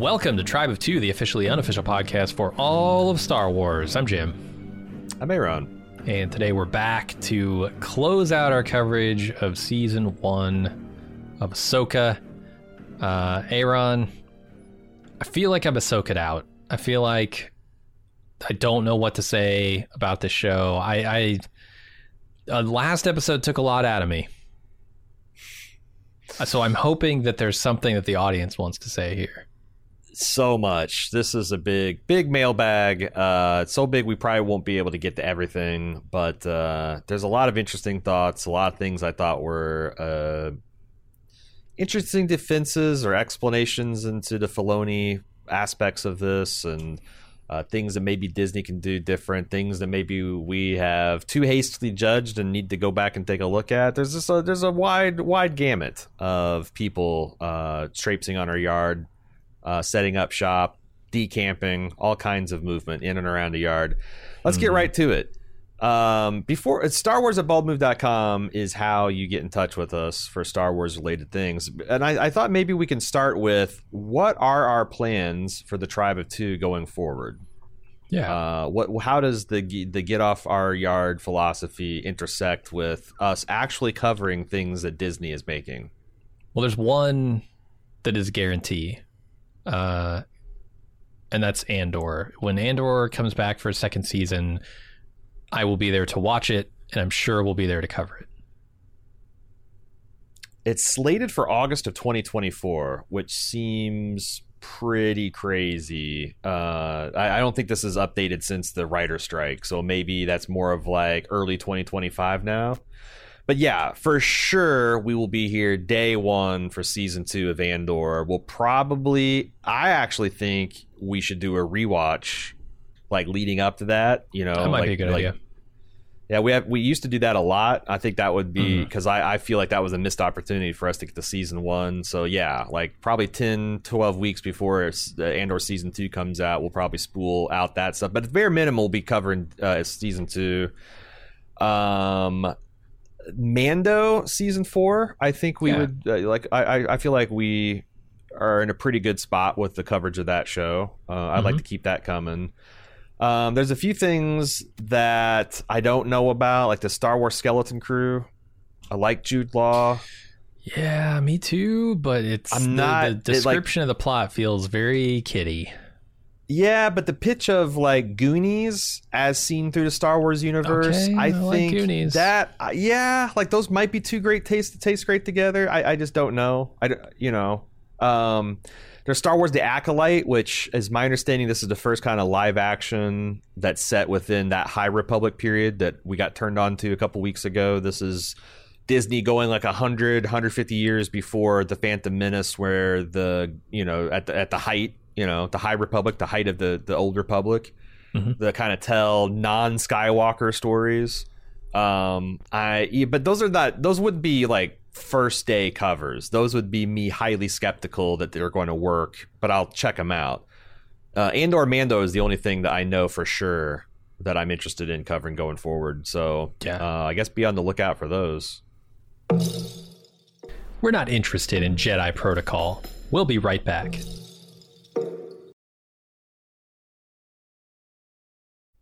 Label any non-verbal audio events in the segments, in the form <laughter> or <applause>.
Welcome to Tribe of Two, the officially unofficial podcast for all of Star Wars. I'm Jim. I'm Aaron. And today we're back to close out our coverage of season one of Ahsoka. Uh, Aaron, I feel like I'm Ahsoka'd out. I feel like I don't know what to say about this show. I, I uh, last episode took a lot out of me. So I'm hoping that there's something that the audience wants to say here so much. This is a big, big mailbag. Uh, it's so big we probably won't be able to get to everything, but uh, there's a lot of interesting thoughts. A lot of things I thought were uh, interesting defenses or explanations into the Filoni aspects of this, and uh, things that maybe Disney can do different. Things that maybe we have too hastily judged and need to go back and take a look at. There's just a, there's a wide, wide gamut of people uh, traipsing on our yard uh, setting up shop, decamping, all kinds of movement in and around the yard. Let's mm get mm-hmm. right to it. Um, before Star Wars at baldmove.com is how you get in touch with us for Star Wars related things. And I, I thought maybe we can start with what are our plans for the Tribe of Two going forward? Yeah. Uh, what? How does the the get off our yard philosophy intersect with us actually covering things that Disney is making? Well, there's one that is guarantee, uh, and that's Andor. When Andor comes back for a second season, I will be there to watch it, and I'm sure we'll be there to cover it. It's slated for August of 2024, which seems pretty crazy. Uh, I, I, don't think this is updated since the writer strike, so maybe that's more of like early 2025 now but yeah, for sure we will be here day one for season two of Andor. We'll probably, I actually think we should do a rewatch, like leading up to that. You know, that might like, be a good like, idea. Yeah, we have we used to do that a lot. I think that would be because mm-hmm. I, I feel like that was a missed opportunity for us to get to season one. So yeah, like probably 10, 12 weeks before Andor season two comes out, we'll probably spool out that stuff. But bare minimum, we'll be covering uh, season two. Um, Mando season four, I think we yeah. would uh, like. I I feel like we are in a pretty good spot with the coverage of that show. Uh, I'd mm-hmm. like to keep that coming. Um, there's a few things that I don't know about, like the Star Wars Skeleton Crew. I like Jude Law. Yeah, me too. But it's I'm not. The, the description it, like, of the plot feels very kiddie. Yeah, but the pitch of like Goonies as seen through the Star Wars universe, okay, I, I, think like that uh, yeah, like those might be two great tastes to taste great together. I, I just don't know. I you know, um, there's Star Wars: The Acolyte, which is my understanding. This is the first kind of live action that's set within that High Republic period that we got turned on to a couple weeks ago. This is Disney going like 100, 150 years before the Phantom Menace, where the you know at the at the height you know the High Republic, the height of the the old Republic, mm-hmm. the kind of tell non Skywalker stories. Um, I but those are not those would be like first day covers. Those would be me highly skeptical that they're going to work, but I'll check them out. Uh, Andor Mando is the only thing that I know for sure that I'm interested in covering going forward. So yeah. uh, I guess be on the lookout for those. We're not interested in Jedi Protocol. We'll be right back.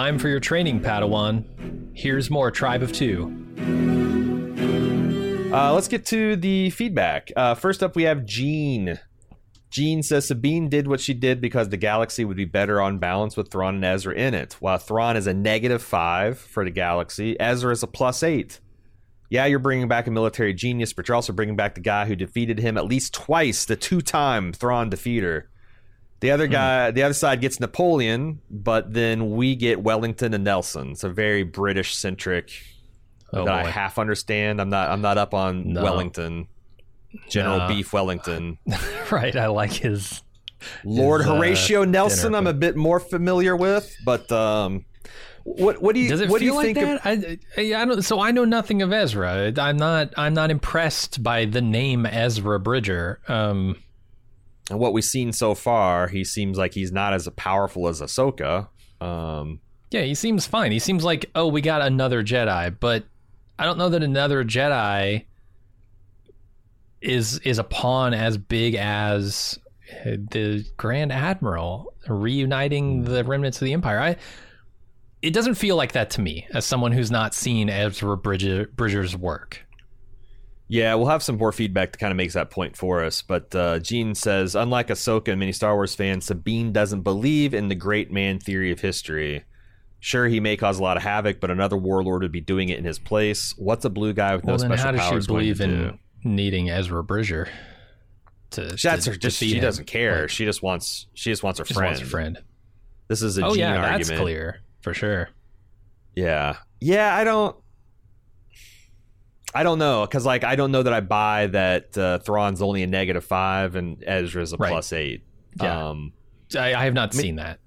Time for your training, Padawan. Here's more Tribe of Two. Uh, let's get to the feedback. Uh, first up, we have Gene. Gene says Sabine did what she did because the galaxy would be better on balance with Thrawn and Ezra in it. While Thrawn is a negative five for the galaxy, Ezra is a plus eight. Yeah, you're bringing back a military genius, but you're also bringing back the guy who defeated him at least twice, the two-time Thrawn defeater. The other guy, the other side gets Napoleon, but then we get Wellington and Nelson. It's a very British centric Oh, that I half understand. I'm not. I'm not up on No. Wellington, General No. Beef Wellington, <laughs> right, I like his. Lord his, uh, Horatio Nelson. dinner, I'm a bit more familiar with, but um, what what do you Does it what do feel you like think? That? I, I, I don't. So I know nothing of Ezra. I'm not. I'm not impressed by the name Ezra Bridger. Um, and what we've seen so far, he seems like he's not as powerful as Ahsoka. Um, yeah, he seems fine. He seems like, oh, we got another Jedi, but I don't know that another Jedi is is a pawn as big as the Grand Admiral reuniting the remnants of the Empire. I. It doesn't feel like that to me, as someone who's not seen Ezra Bridger, Bridger's work. Yeah, we'll have some more feedback that kind of makes that point for us. But uh, Gene says, unlike Ahsoka and many Star Wars fans, Sabine doesn't believe in the great man theory of history. Sure, he may cause a lot of havoc, but another warlord would be doing it in his place. What's a blue guy with Well, no then special powers? how does she believe in do? needing Ezra Bridger to? That's to her. Just, she him? doesn't care. Like, she just wants. She just wants her just friend. wants a friend. This is a Oh Gene yeah, argument. that's clear for sure. Yeah. Yeah, I don't I don't know cuz like I don't know that I buy that uh, Thrawn's only a negative 5 and Ezra's a Right. plus 8. Yeah. Um I, I have not mean- seen that.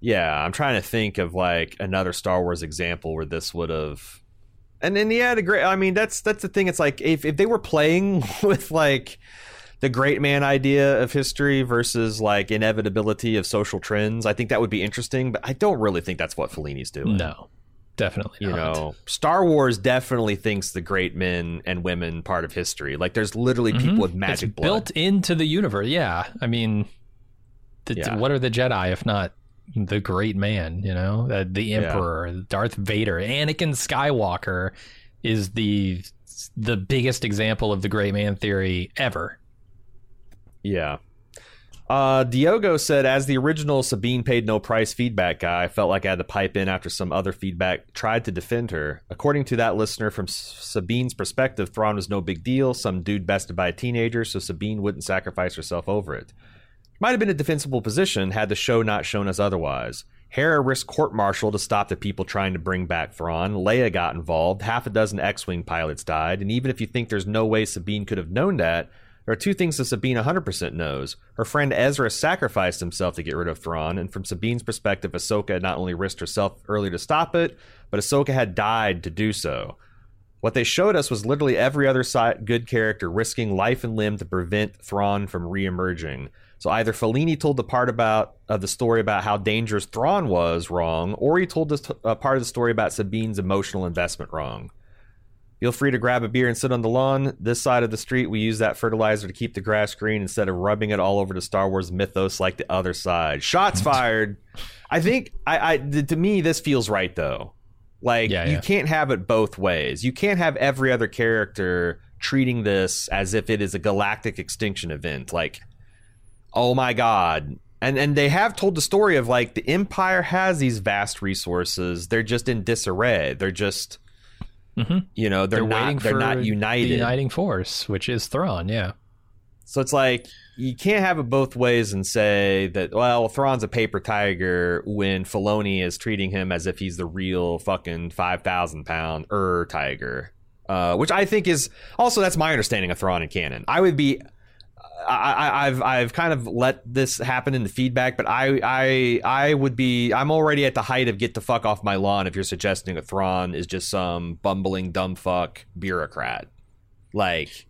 yeah, I'm trying to think of like another Star Wars example where this would have and then yeah, the great I mean that's that's the thing it's like if if they were playing <laughs> with like the great man idea of history versus like inevitability of social trends, I think that would be interesting, but I don't really think that's what Filoni's doing. No, definitely. you not. know star wars definitely thinks the great men and women part of history like there's literally people with magic it's blood built into the universe. Yeah, I mean, the, Yeah. what are the Jedi if not the great man? You know, uh, the Yeah. Emperor, Darth Vader, Anakin Skywalker is the the biggest example of the great man theory ever. yeah uh, Diogo said, as the original Sabine paid no price feedback guy, I felt like I had to pipe in after some other feedback tried to defend her. According to that listener, from Sabine's perspective, Thrawn was no big deal, some dude bested by a teenager, so Sabine wouldn't sacrifice herself over it. Might have been a defensible position had the show not shown us otherwise. Hera risked court martial to stop the people trying to bring back Thrawn. Leia got involved. Half a dozen X Wing pilots died. And even if you think there's no way Sabine could have known that, there are two things that Sabine 100% knows. Her friend Ezra sacrificed himself to get rid of Thrawn, and from Sabine's perspective, Ahsoka had not only risked herself early to stop it, but Ahsoka had died to do so. What they showed us was literally every other side, good character risking life and limb to prevent Thrawn from re-emerging. So either Filoni told the part about of the story about how dangerous Thrawn was wrong, or he told this uh, part of the story about Sabine's emotional investment wrong. Feel free to grab a beer and sit on the lawn. This side of the street, we use that fertilizer to keep the grass green instead of rubbing it all over the Star Wars mythos like the other side. Shots <laughs> fired. I think I, I to me this feels right though. Like Yeah, you yeah. can't have it both ways. You can't have every other character treating this as if it is a galactic extinction event. Like, oh my god. And and they have told the story of like the Empire has these vast resources. They're just in disarray. They're just Mhm. you know, they're, They're, not waiting they're for not the united. uniting force, which is Thrawn. Yeah. So it's like you can't have it both ways and say that well, Thrawn's a paper tiger when Filoni is treating him as if he's the real fucking five thousand pound er tiger. Uh, which I think is also that's my understanding of Thrawn and canon. I would be I, I, I've I've kind of let this happen in the feedback, but I I I would be I'm already at the height of get the fuck off my lawn if you're suggesting a Thrawn is just some bumbling dumb fuck bureaucrat. Like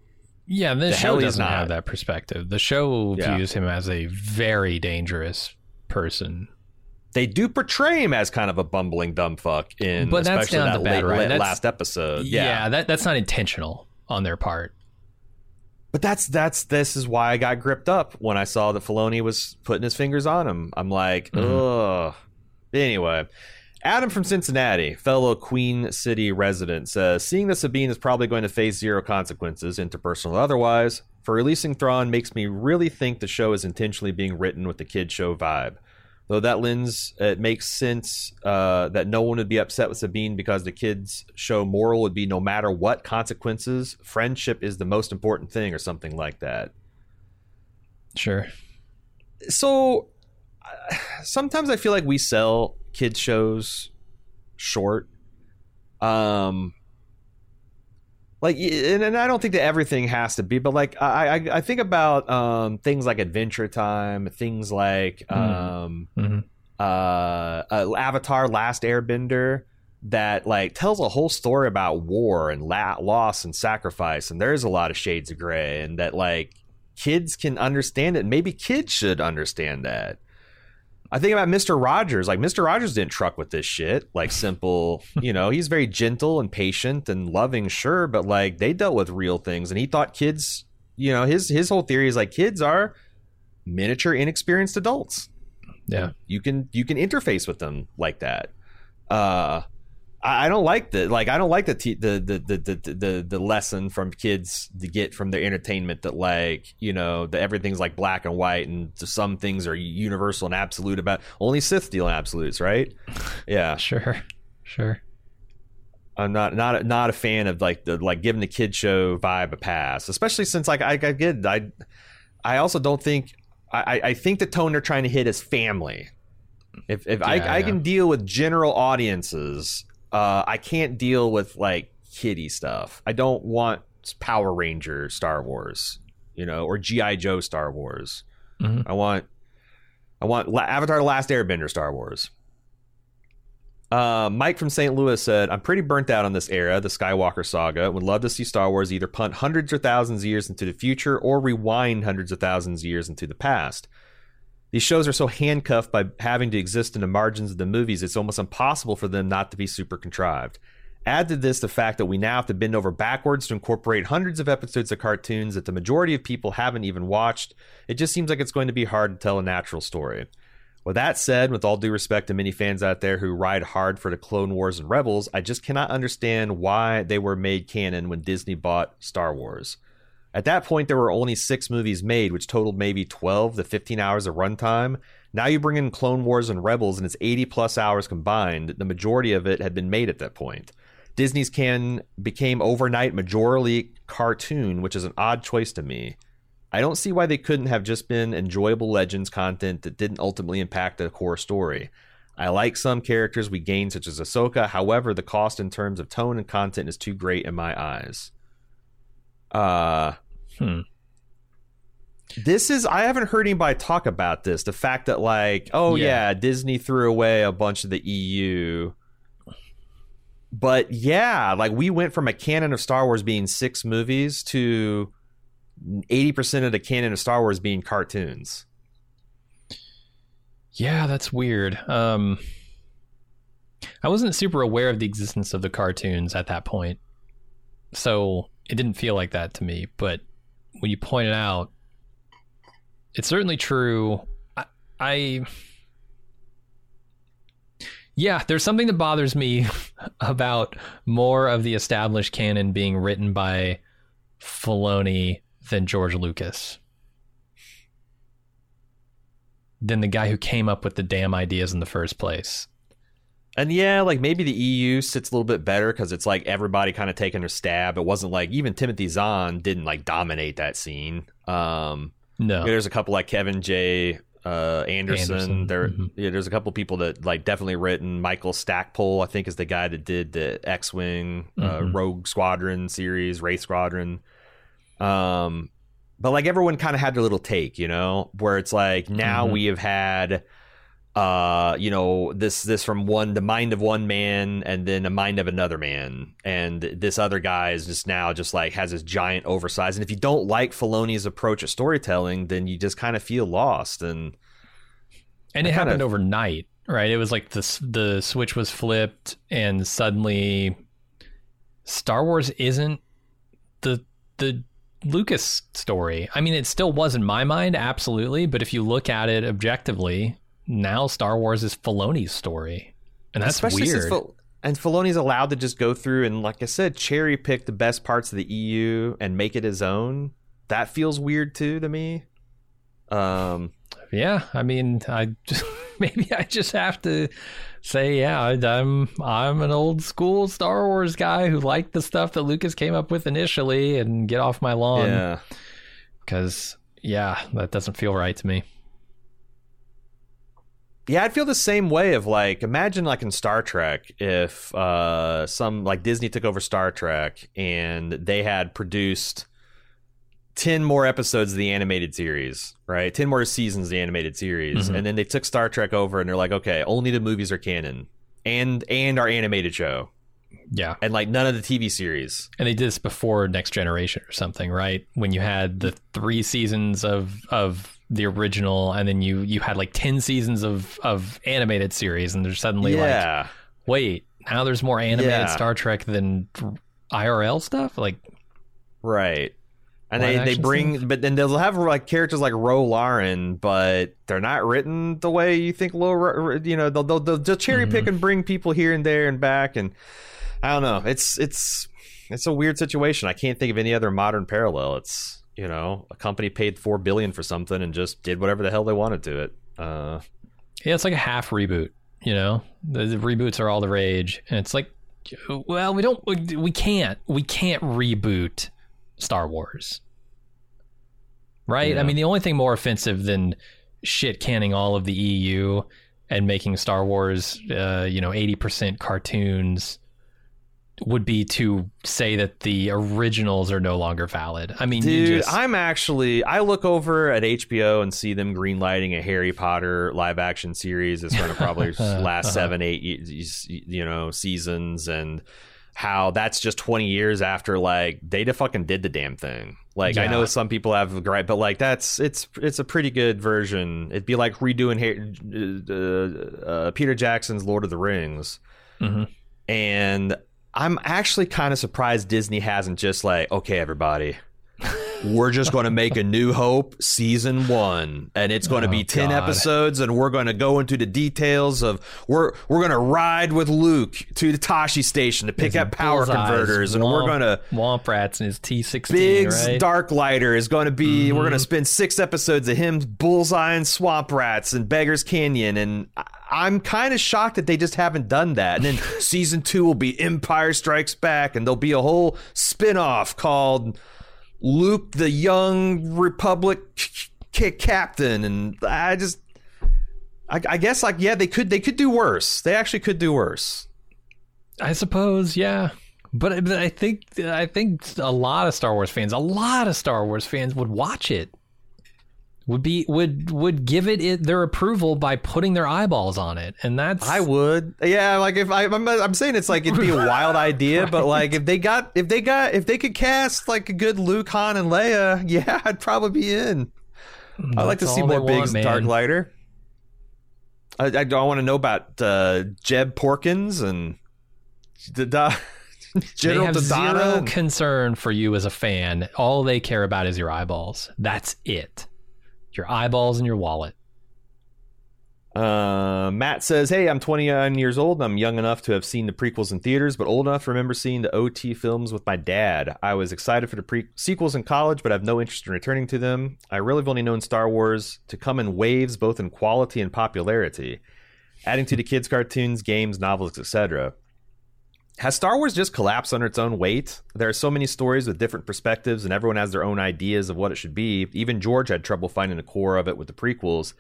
Yeah, the, The show doesn't not. have that perspective. The show Yeah. views him as a very dangerous person. they do portray him as kind of a bumbling dumb fuck in But that's especially down that to bad late, That's- last episode. Yeah. that that's not intentional on their part. But that's that's this is why I got gripped up when I saw that Filoni was putting his fingers on him. I'm like, Mm-hmm. ugh. Anyway, Adam from Cincinnati, fellow Queen City resident, says seeing that Sabine is probably going to face zero consequences, interpersonal or otherwise, for releasing Thrawn makes me really think the show is intentionally being written with the kid show vibe. Though that lens, it makes sense uh, that no one would be upset with Sabine because the kids' show moral would be no matter what consequences, friendship is the most important thing, or something like that. Sure. So <sighs> sometimes I feel like we sell kids shows short. Um, like, and, and I don't think that everything has to be, but like I I, I think about um things like Adventure Time, things like um Mhm. uh, uh Avatar: Last Airbender that like tells a whole story about war and la- loss and sacrifice, and there's a lot of shades of gray, and that like kids can understand it. and Maybe kids should understand that. I think about Mr. Rogers. Like Mr. Rogers didn't truck with this shit. Like simple, <laughs> you know, he's very gentle and patient and loving, sure, but like they dealt with real things, and he thought kids, you know, his his whole theory is like kids are miniature inexperienced adults Yeah. you can you can interface with them like that uh I don't like the like I don't like the te- the, the, the the the the lesson from kids to get from their entertainment that like you know that everything's like black and white and some things are universal and absolute about only Sith deal in absolutes right <laughs> yeah Sure. Sure. I'm not not not a fan of like the like giving the kid show vibe a pass, especially since like I, I get I I also don't think I I think the tone they're trying to hit is family. If if I Yeah, I can deal with general audiences, uh, I can't deal with like kiddie stuff. I don't want Power Ranger Star Wars, you know, or GI Joe Star Wars. Mhm. I want I want Avatar: The Last Airbender Star Wars. Uh, Mike from St. Louis said, I'm pretty burnt out on this era, the Skywalker saga. Would love to see Star Wars either punt hundreds or thousands of years into the future or rewind hundreds of thousands of years into the past. These shows are so handcuffed by having to exist in the margins of the movies, it's almost impossible for them not to be super contrived. Add to this the fact that we now have to bend over backwards to incorporate hundreds of episodes of cartoons that the majority of people haven't even watched. It just seems like it's going to be hard to tell a natural story. With that said, with all due respect to many fans out there who ride hard for the Clone Wars and Rebels, I just cannot understand why they were made canon when Disney bought Star Wars. At that point, there were only six movies made, which totaled maybe 12 to 15 hours of runtime. Now you bring in Clone Wars and Rebels, and it's 80 plus hours combined. The majority of it had been made at that point. Disney's can became overnight majorly cartoon, which is an odd choice to me. I don't see why they couldn't have just been enjoyable Legends content that didn't ultimately impact the core story. I like some characters we gained, such as Ahsoka. However, the cost in terms of tone and content is too great in my eyes. Uh, Hmm. this is I haven't heard anybody talk about this. The fact that like, oh yeah, Yeah. Disney threw away a bunch of the EU. But yeah, like we went from a canon of Star Wars being six movies to 80% of the canon of Star Wars being cartoons. Yeah, that's weird. Um, I wasn't super aware of the existence of the cartoons at that point, so it didn't feel like that to me. But when you point it out, it's certainly true. I, I yeah, there's something that bothers me <laughs> about more of the established canon being written by Filoni than George Lucas than the guy who came up with the damn ideas in the first place. And yeah, like maybe the EU sits a little bit better because it's like everybody kind of taking a stab. It wasn't like even Timothy Zahn didn't like dominate that scene. Um, No. Yeah, there's a couple like Kevin J. Uh, Anderson. Anderson, There, mhm. yeah, there's a couple people that like definitely written. Michael Stackpole, I think, is the guy that did the X-wing uh, Mhm. Rogue Squadron series, Wraith Squadron. Um, but like everyone kind of had their little take, you know, where it's like now Mhm. we have had, uh, you know, this this from one the mind of one man and then a mind of another man, and this other guy is just now just like has this giant oversized. And if you don't like Filoni's approach of storytelling, then you just kind of feel lost. And and it kinda- happened overnight, right? It was like the the switch was flipped, and suddenly Star Wars isn't the the Lucas story. I mean, it still was in my mind, absolutely. But if you look at it objectively, now Star Wars is Filoni's story, and that's especially weird. Fil- and Filoni's allowed to just go through and, like I said, cherry pick the best parts of the EU and make it his own. That feels weird too to me. Um, yeah, I mean, I just, <laughs> maybe I just have to say, yeah, I, I'm I'm an old school Star Wars guy who liked the stuff that Lucas came up with initially, and get off my lawn. yeah. because yeah, that doesn't feel right to me. Yeah, I'd feel the same way of like imagine like in Star Trek if uh some like Disney took over Star Trek and they had produced 10 more episodes of the animated series, right? 10 more seasons of the animated series Mhm. and then they took Star Trek over and they're like, "Okay, only the movies are canon and and our animated show Yeah, and like none of the TV series." and they did this before Next Generation or something, right? When you had the three seasons of of the original, and then you you had like ten seasons of of animated series, and there's suddenly like, wait, now there's more animated Yeah. Star Trek than IRL stuff. Like, Right. And they, they bring, stuff? but then they'll have like characters like Ro Laren, but they're not written the way you think. Low, you know, they'll they'll, they'll cherry pick mm-hmm. and bring people here and there and back, and I don't know. It's it's it's a weird situation. I can't think of any other modern parallel. It's you know, a company paid four billion for something and just did whatever the hell they wanted to it. Uh, yeah, it's like a half reboot. You know, the, the reboots are all the rage, and it's like, well, we don't, we, can't, we can't reboot Star Wars, right? Yeah. I mean, the only thing more offensive than shit canning all of the EU and making Star Wars, uh, you know, eighty percent cartoons would be to say that the originals are no longer valid. I mean, Dude, just, I'm actually I look over at HBO and see them greenlighting a Harry Potter live action series that's going to probably <laughs> last Uh-huh. seven, eight, you know, seasons, and how that's just 20 years after like they de- fucking did the damn thing. Like I know some people have a gripe, but like that's it's it's a pretty good version. It'd be like redoing uh, uh, Peter Jackson's Lord of the Rings Mhm. and I'm actually kind of surprised Disney hasn't just like, okay, everybody, <laughs> we're just going to make a New Hope season one, and it's going to Oh, be ten God. episodes, and we're going to go into the details of we're we're going to ride with Luke to the Tosche station to pick up power converters, and we're going to Womp Rats and his T sixteen. Biggs right? Dark Lighter is going to be. We're going Mm-hmm. to spend six episodes of him, Bullseye and Swamp Rats and Beggars Canyon, and I'm kind of shocked that they just haven't done that. And then <laughs> season two will be Empire Strikes Back, and there'll be a whole spin-off called Luke, the young Republic captain, and I just, I, I guess like yeah, they could they could do worse. They actually could do worse. I suppose, yeah. But, but I think I think a lot of Star Wars fans, a lot of Star Wars fans would watch it. Would be would would give it, it their approval by putting their eyeballs on it, and that's I would, yeah. Like if I, I'm, I'm saying it's like it'd be a <laughs> wild idea, but like if they got, if they got, if they could cast like a good Luke, Han, and Leia, <laughs> yeah, I'd probably be in. I'd like to see more big want, Darklighter. I, I, I want to know about uh, Jek Porkins and Dada, <laughs> they General have Dodonna zero and- concern for you as a fan. All they care about is your eyeballs. That's it. Your eyeballs and your wallet. Uh, Matt says, "Hey, I'm 29 years old. I'm young enough to have seen the prequels in theaters, but old enough to remember seeing the OT films with my dad. I was excited for the pre- sequels in college, but I have no interest in returning to them. I really have only known Star Wars to come in waves, both in quality and popularity, adding to the kids' cartoons, games, novels, etc." Has Star Wars just collapsed under its own weight? There are so many stories with different perspectives, and everyone has their own ideas of what it should be. Even George had trouble finding the core of it with the prequels.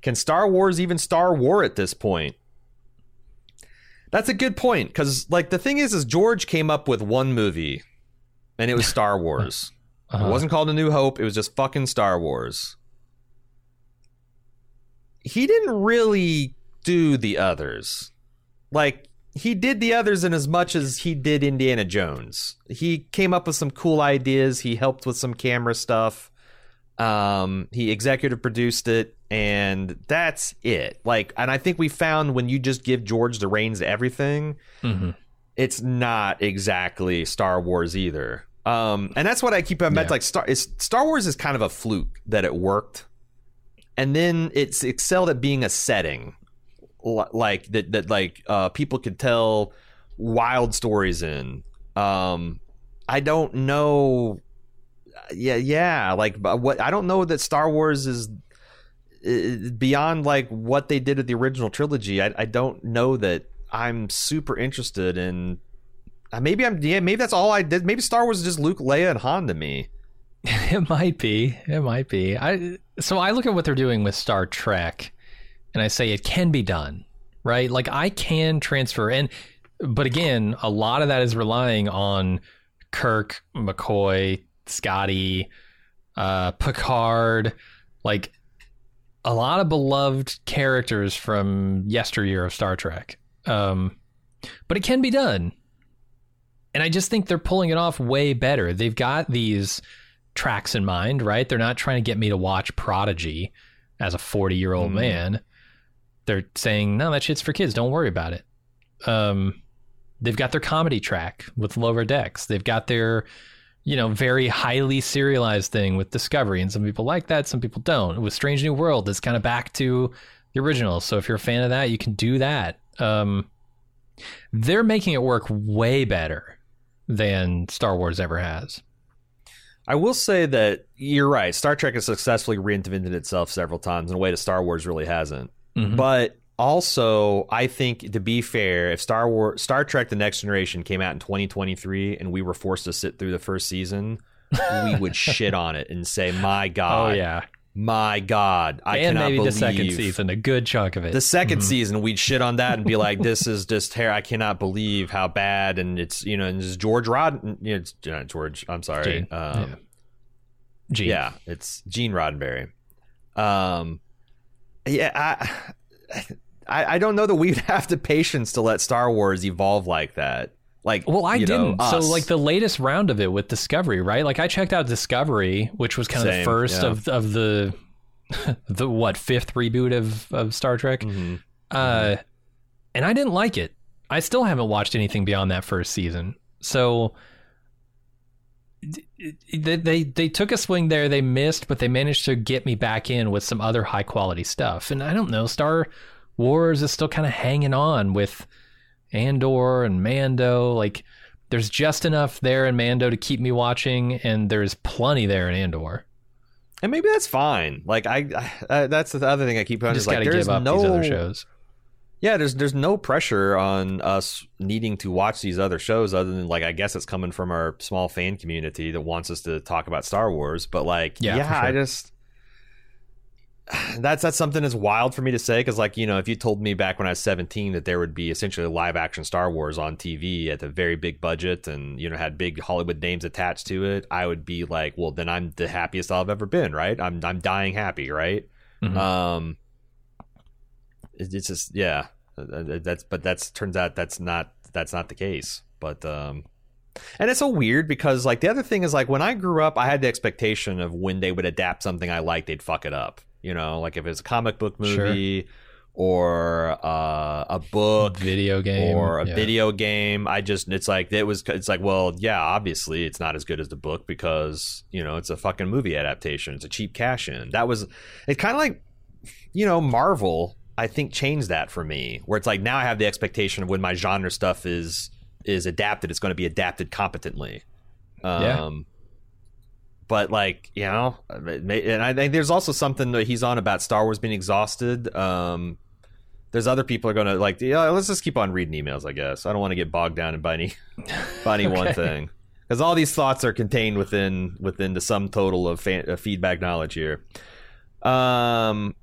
Can Star Wars even Star War at this point? That's a good point because, like, the thing is, is George came up with one movie, and it was <laughs> Star Wars. Uh-huh. It wasn't called A New Hope. It was just fucking Star Wars. He didn't really do the others. Like, he did the others in as much as he did Indiana Jones. He came up with some cool ideas. He helped with some camera stuff. Um, he executive produced it, and that's it. Like, and I think we found when you just give George the reins to everything, Mhm. it's not exactly Star Wars either. Um, and that's what I keep. I meant Yeah. like Star. Is, Star Wars is kind of a fluke that it worked, and then it's excelled at being a setting, like that. That like uh, people could tell wild stories in. Um, I don't know. Yeah, yeah. Like, what I don't know that Star Wars is beyond like what they did with the original trilogy. I, I don't know that I'm super interested in. Uh, maybe I'm. Yeah, maybe that's all I did. Maybe Star Wars is just Luke, Leia, and Han to me. <laughs> It might be. It might be. I so I look at what they're doing with Star Trek, and I say it can be done, right? Like I can transfer, and but again, a lot of that is relying on Kirk, McCoy, Scotty, uh, Picard, like a lot of beloved characters from yesteryear of Star Trek. Um, but it can be done. And I just think they're pulling it off way better. They've got these tracks in mind, right? They're not trying to get me to watch Prodigy as a 40 year old Mhm. man. They're saying, no, that shit's for kids. Don't worry about it. Um, they've got their comedy track with Lower Decks. They've got their, you know, very highly serialized thing with Discovery. And some people like that, some people don't. With Strange New World, it's kind of back to the original. So if you're a fan of that, you can do that. Um, they're making it work way better than Star Wars ever has. I will say that you're right. Star Trek has successfully reinvented itself several times in a way that Star Wars really hasn't. Mhm. But also, I think to be fair, if Star Wars, Star Trek: The Next Generation came out in 2023 and we were forced to sit through the first season, we would <laughs> shit on it and say, "My God, oh yeah, my God, I and cannot maybe believe the second season, a good chunk of it. The 2nd season, we'd shit on that and be like, "This is <laughs> just hair. I cannot believe how bad." And it's you know, and it's George Rod, you know, it's not George. I'm sorry. Gene. Um, yeah. Gene. yeah, it's Gene Roddenberry. Um, yeah, I, <sighs> I, I don't know that we'd <laughs> have the patience to let Star Wars evolve like that. Like, Well, I didn't. so, like the latest round of it with Discovery, right? Like I checked out Discovery, which was kind of the first yeah. of of the <laughs> the what fifth reboot of of Star Trek. Mhm. Uh, and I didn't like it. I still haven't watched anything beyond that first season. So they they they took a swing there. They missed, but they managed to get me back in with some other high quality stuff. And I don't know, Star Wars is still kind of hanging on with Andor and Mando. Like there's just enough there in Mando to keep me watching, and there's plenty there in Andor. and maybe that's fine. Like, I, I that's the other thing I keep on just is like, there's no these other shows. Yeah, there's there's no pressure on us needing to watch these other shows other than like I guess it's coming from our small fan community that wants us to talk about Star Wars. But like, Yeah, yeah, sure. I just that's that's something that's wild for me to say because like you know if you told me back when I was 17 that there would be essentially live action Star Wars on TV at a very big budget and you know had big Hollywood names attached to it, I would be like, well then I'm the happiest I've ever been, right? I'm I'm dying happy, right? Mhm. Um, it's just yeah, Uh, that's but that's turns out that's not that's not the case. But um, and it's so weird because like the other thing is like when I grew up, I had the expectation of when they would adapt something I liked, they'd fuck it up. You know, like if it was a comic book Sure. movie or uh, a book video game or a yeah. video game. I just it's like it was it's like well yeah obviously it's not as good as the book because you know it's a fucking movie adaptation. It's a cheap cash in. That was it kind of like you know Marvel I think changed that for me where it's like now I have the expectation of when my genre stuff is is adapted it's going to be adapted competently. Um Yeah. but like you know and I think there's also something that he's on about Star Wars being exhausted. Um there's other people are gonna like yeah let's just keep on reading emails i guess i don't want to get bogged down by any by any one thing because all these thoughts are contained within within the sum total of fa- uh, feedback knowledge here um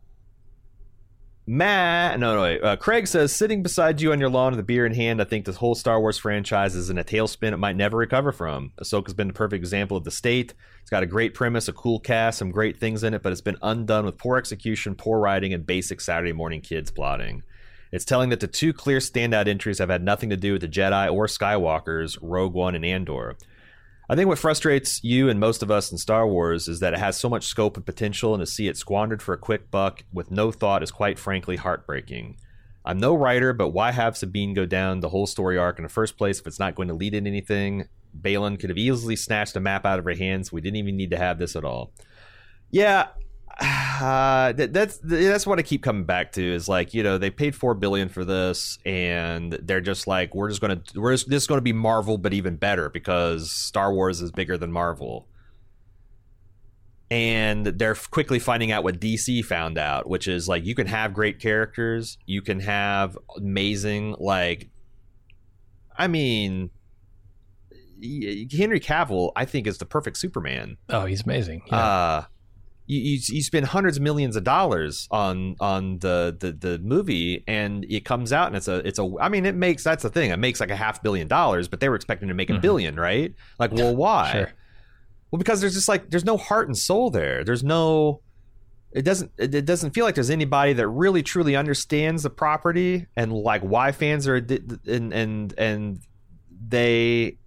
Matt, no, no, wait. Uh, Craig says, sitting beside you on your lawn with a beer in hand, I think this whole Star Wars franchise is in a tailspin it might never recover from. Ahsoka's been the perfect example of the state. It's got a great premise, a cool cast, some great things in it, but it's been undone with poor execution, poor writing, and basic Saturday morning kids plotting. It's telling that the two clear standout entries have had nothing to do with the Jedi or Skywalkers, Rogue One and Andor. I think what frustrates you and most of us in Star Wars is that it has so much scope and potential, and to see it squandered for a quick buck with no thought is quite frankly heartbreaking. I'm no writer, but why have Sabine go down the whole story arc in the first place if it's not going to lead in anything? Baylan could have easily snatched a map out of her hands. We didn't even need to have this at all. Yeah, uh, that, that's that's what I keep coming back to is like you know they paid four billion for this and they're just like we're just gonna we're just, this is gonna be Marvel but even better because Star Wars is bigger than Marvel. And they're quickly finding out what DC found out which is like you can have great characters you can have amazing like I mean Henry Cavill I think is the perfect Superman. Oh he's amazing. Yeah. uh you, you you spend hundreds of millions of dollars on on the, the the movie and it comes out and it's a it's a I mean it makes that's the thing it makes like a half billion dollars but they were expecting to make a Mhm. billion right? Like well <laughs> why? Sure. Well because there's just like there's no heart and soul there. There's no it doesn't it, it doesn't feel like there's anybody that really truly understands the property and like why fans are and and and they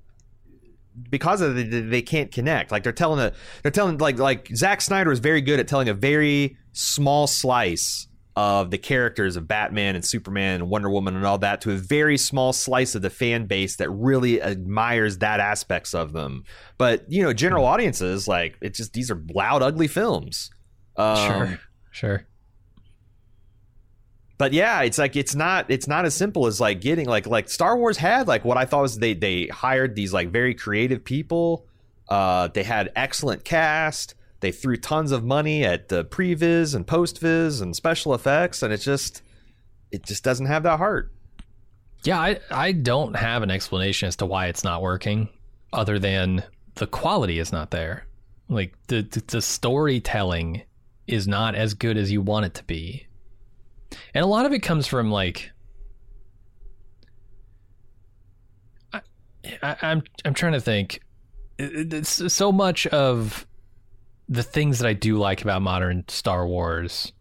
because of it, they, they can't connect like they're telling a they're telling like like Zack Snyder is very good at telling a very small slice of the characters of Batman and Superman and Wonder Woman and all that to a very small slice of the fan base that really admires that aspects of them. But you know, general audiences like it's just these are loud, ugly films. Um, sure sure but yeah, it's like it's not it's not as simple as like getting like like Star Wars had like what I thought was they they hired these like very creative people. Uh, they had excellent cast. They threw tons of money at the previs and post-vis and special effects, and it just it just doesn't have that heart. Yeah, I, I don't have an explanation as to why it's not working, other than the quality is not there. Like the the, the storytelling is not as good as you want it to be, and a lot of it comes from like. I, I, I'm I'm trying to think. It's so much of the things that I do like about modern Star Wars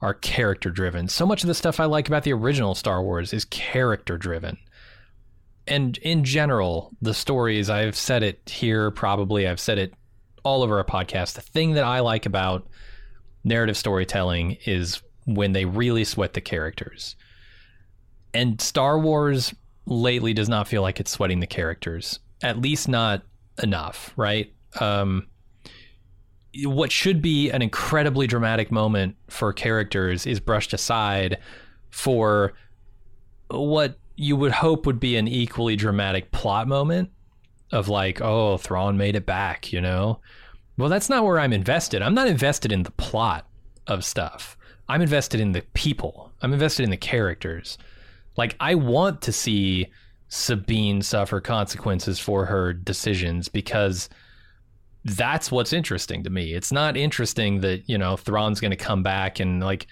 are character driven. So much of the stuff I like about the original Star Wars is character driven. And in general, the stories, I've said it here probably, I've said it all over our podcast. The thing that I like about narrative storytelling is when they really sweat the characters. And Star Wars lately does not feel like it's sweating the characters, at least not enough, right? Um, what should be an incredibly dramatic moment for characters is brushed aside for what you would hope would be an equally dramatic plot moment of like, oh, Thrawn made it back, you know? Well, that's not where I'm invested. I'm not invested in the plot of stuff. I'm invested in the people. I'm invested in the characters. Like I want to see Sabine suffer consequences for her decisions because that's what's interesting to me. It's not interesting that, you know, Thrawn's going to come back and like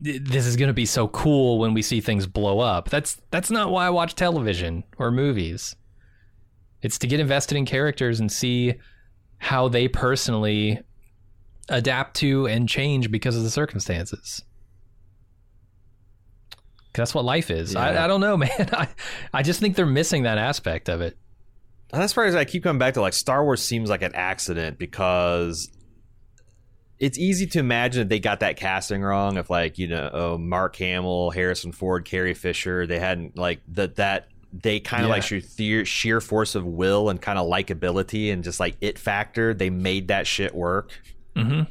this is going to be so cool when we see things blow up. That's that's not why I watch television or movies. It's to get invested in characters and see how they personally adapt to and change because of the circumstances. That's what life is. Yeah. I, I, don't know, <laughs> man. I, I just think they're missing that aspect of it. And that's why I keep coming back to like Star Wars seems like an accident because it's easy to imagine that they got that casting wrong. If like you know oh, Mark Hamill, Harrison Ford, Carrie Fisher, they hadn't like that that they kind of yeah. like sheer, sheer force of will and kind of likability and just like it factor. They made that shit work. Mm-hmm.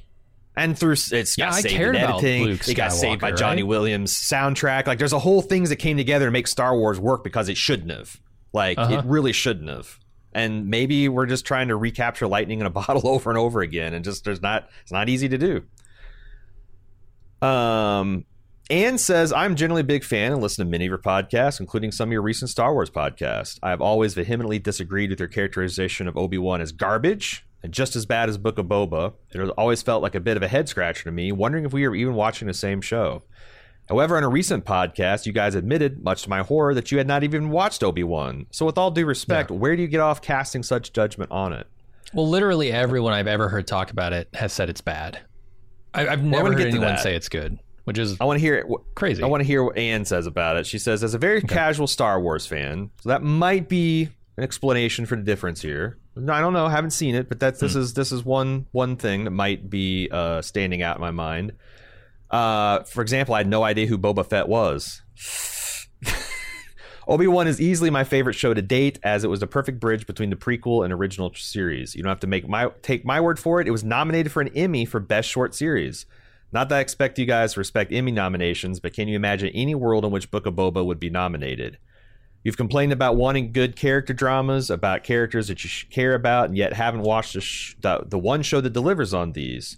And through it's yeah, got saved in editing. it got saved by Johnny right? Williams soundtrack. Like there's a whole things that came together to make Star Wars work because it shouldn't have. Like uh-huh. it really shouldn't have. And maybe we're just trying to recapture lightning in a <laughs> bottle over and over again, and just there's not it's not easy to do. Um, Anne says, I'm generally a big fan and listen to many of your podcasts, including some of your recent Star Wars podcasts. I have always vehemently disagreed with your characterization of Obi Wan as garbage and just as bad as Book of Boba. It always felt like a bit of a head scratcher to me, wondering if we are even watching the same show. However, on a recent podcast, you guys admitted, much to my horror, that you had not even watched Obi Wan. So, with all due respect, yeah. where do you get off casting such judgment on it? Well, literally everyone I've ever heard talk about it has said it's bad. I, have never heard anyone say it's good which is I want to hear it. Crazy. I want to hear what Anne says about it. She says, as a very okay. casual Star Wars fan, so that might be an explanation for the difference here. I don't know, I haven't seen it, but that's this mm. is this is one one thing that might be uh, standing out in my mind. Uh, for example, I had no idea who Boba Fett was. <laughs> Obi Wan is easily my favorite show to date, as it was the perfect bridge between the prequel and original series. You don't have to make my take my word for it. It was nominated for an Emmy for Best Short Series. Not that I expect you guys to respect Emmy nominations, but can you imagine any world in which Book of Boba would be nominated? You've complained about wanting good character dramas, about characters that you care about, and yet haven't watched the, sh- the, the one show that delivers on these.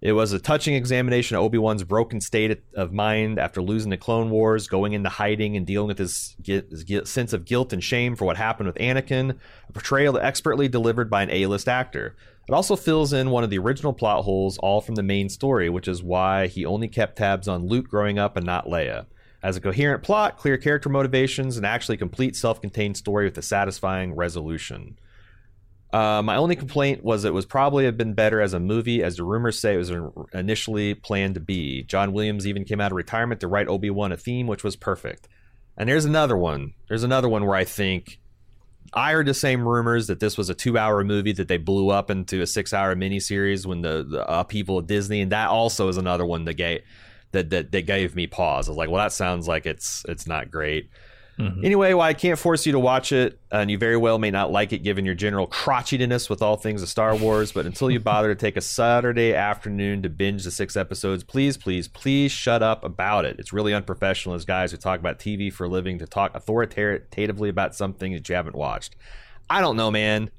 It was a touching examination of Obi Wan's broken state of mind after losing the Clone Wars, going into hiding, and dealing with his, his sense of guilt and shame for what happened with Anakin. A portrayal expertly delivered by an A list actor. It also fills in one of the original plot holes, all from the main story, which is why he only kept tabs on Luke growing up and not Leia. As a coherent plot, clear character motivations, and actually complete self contained story with a satisfying resolution. Uh, my only complaint was it was probably have been better as a movie, as the rumors say it was initially planned to be. John Williams even came out of retirement to write Obi Wan a theme, which was perfect. And there's another one. There's another one where I think I heard the same rumors that this was a two-hour movie that they blew up into a six-hour miniseries when the, the upheaval of Disney, and that also is another one that gave that that, that gave me pause. I was like, well, that sounds like it's it's not great. Mm-hmm. Anyway, while I can't force you to watch it, and you very well may not like it given your general crotchetiness with all things of Star Wars, but until you <laughs> bother to take a Saturday afternoon to binge the six episodes, please, please, please shut up about it. It's really unprofessional as guys who talk about TV for a living to talk authoritatively about something that you haven't watched. I don't know, man.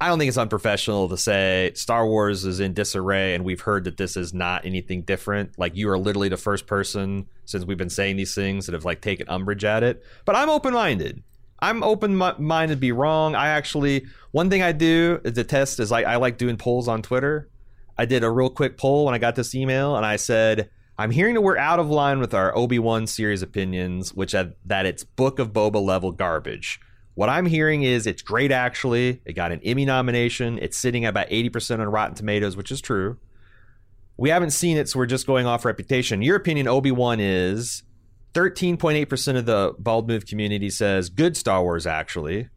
I don't think it's unprofessional to say Star Wars is in disarray and we've heard that this is not anything different. Like you are literally the first person since we've been saying these things that have like taken umbrage at it. But I'm open minded. I'm open minded to be wrong. I actually one thing I do to test is like I like doing polls on Twitter. I did a real quick poll when I got this email and I said I'm hearing that we're out of line with our Obi Wan series opinions, which that it's Book of Boba level garbage. What I'm hearing is it's great, actually. It got an Emmy nomination. It's sitting at about 80% on Rotten Tomatoes, which is true. We haven't seen it, so we're just going off reputation. Your opinion, Obi Wan, is 13.8% of the Bald Move community says good Star Wars, actually.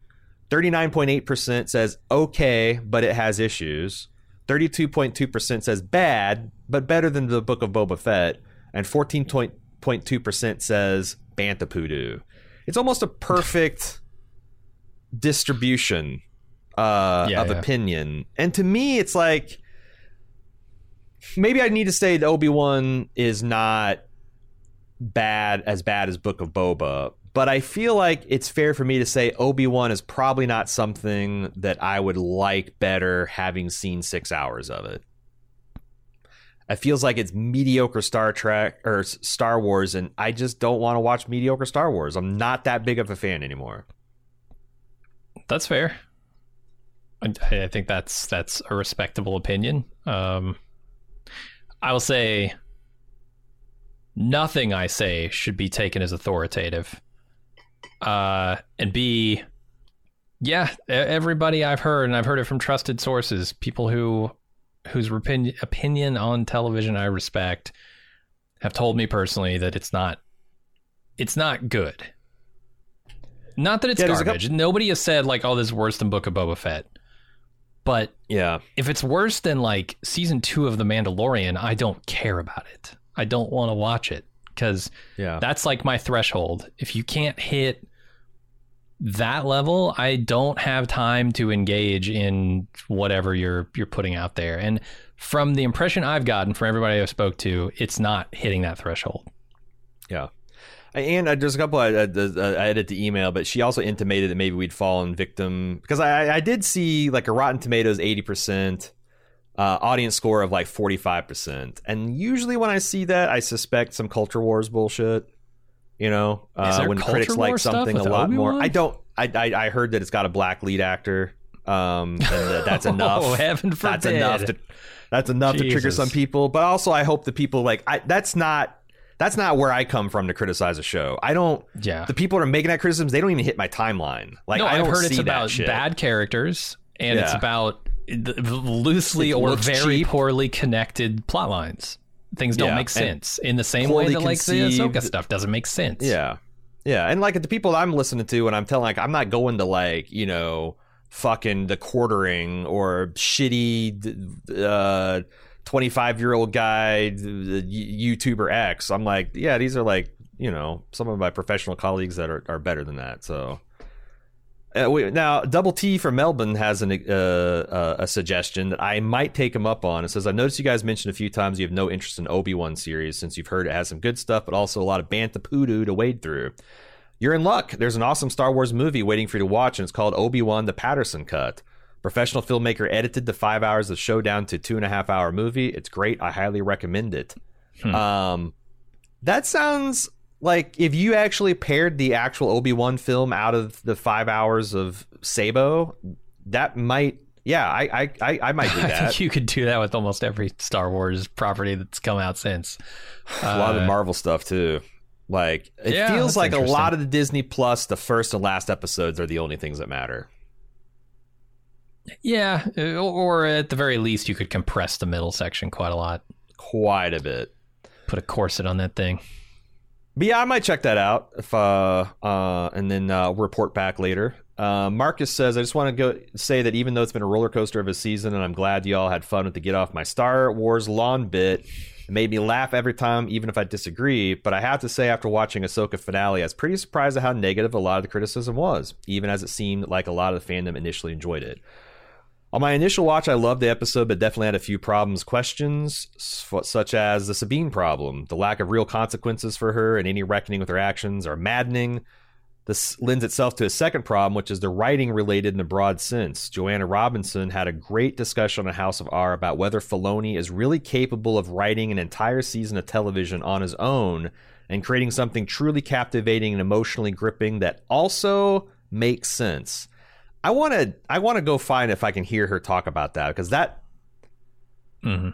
39.8% says okay, but it has issues. 32.2% says bad, but better than the Book of Boba Fett. And 14.2% says Bantha It's almost a perfect distribution uh, yeah, of yeah. opinion. And to me, it's like maybe I need to say that Obi Wan is not bad as bad as Book of Boba, but I feel like it's fair for me to say Obi Wan is probably not something that I would like better having seen six hours of it. It feels like it's mediocre Star Trek or Star Wars, and I just don't want to watch mediocre Star Wars. I'm not that big of a fan anymore. That's fair. I, I think that's that's a respectable opinion. Um, I will say nothing I say should be taken as authoritative. Uh, and B, yeah, everybody I've heard, and I've heard it from trusted sources, people who whose opinion opinion on television I respect, have told me personally that it's not it's not good. Not that it's Yeah, garbage. Nobody has said like, "Oh, this is worse than Book of Boba Fett." But Yeah, if it's worse than like season two of The Mandalorian, I don't care about it. I don't want to watch it because yeah. that's like my threshold. If you can't hit that level, I don't have time to engage in whatever you're you're putting out there. And from the impression I've gotten from everybody I've spoke to, it's not hitting that threshold. Yeah. And uh, there's a couple. I, I, I edit the email, but she also intimated that maybe we'd fallen victim because I, I did see like a Rotten Tomatoes eighty percent, uh, audience score of like forty five percent, and usually when I see that, I suspect some culture wars bullshit. You know, uh, when critics like something a lot more. Obi-Wan? I don't. I, I I heard that it's got a black lead actor. Um, and that <laughs> that's enough. Oh, heaven that's enough to that's enough to trigger some people. But also, I hope the people like I. That's not. That's not where I come from to criticize a show. I don't. Yeah. The people that are making that criticisms, they don't even hit my timeline. Like no, I I've don't heard it's about shit. bad characters and it's about the- loosely It or very cheap. poorly connected plot lines. Things don't Yeah, make and sense in the same way that like the Ahsoka stuff doesn't make sense. Yeah, yeah, and like the people that I'm listening to, and I'm telling like I'm not going to like you know fucking the quartering or shitty uh 25 year old guy YouTuber X. I'm like, yeah, these are like you know some of my professional colleagues that are, are better than that. So. Uh, now, Double T from Melbourne has an, uh, uh, a suggestion that I might take him up on. It says, I noticed you guys mentioned a few times you have no interest in Obi Wan series since you've heard it has some good stuff, but also a lot of bantha poodoo to wade through. You're in luck. There's an awesome Star Wars movie waiting for you to watch, and it's called Obi Wan: The Patterson Cut. Professional filmmaker edited the five hours of show down to two and a half hour movie. It's great. I highly recommend it. Um, that sounds like if you actually paired the actual Obi Wan film out of the five hours of Sabo, that might. Yeah, I I I, I might do <laughs> I that. think you could do that with almost every Star Wars property that's come out since. a lot of the Uh, Marvel stuff too. Like it Yeah, feels like a lot of the Disney Plus, the first and last episodes are the only things that matter. Yeah, uh, or at the very least, you could compress the middle section quite a lot. Quite a bit. Put a corset on that thing. But yeah, I might check that out if uh uh and then uh report back later. Uh, Marcus says, I just want to go say that even though it's been a roller coaster of a season, and I'm glad you all had fun with the get off my Star Wars lawn bit, it made me laugh every time, even if I disagree. But I have to say, after watching Ahsoka finale, I was pretty surprised at how negative a lot of the criticism was, even as it seemed like a lot of the fandom initially enjoyed it. On my initial watch, I loved the episode, but definitely had a few problems, questions, such as the Sabine problem. The lack of real consequences for her and any reckoning with her actions are maddening. This lends itself to a second problem, which is the writing related in a broad sense. Joanna Robinson had a great discussion on House of R about whether Filoni is really capable of writing an entire season of television on his own and creating something truly captivating and emotionally gripping that also makes sense. I want to I want to go find if I can hear her talk about that because that hmm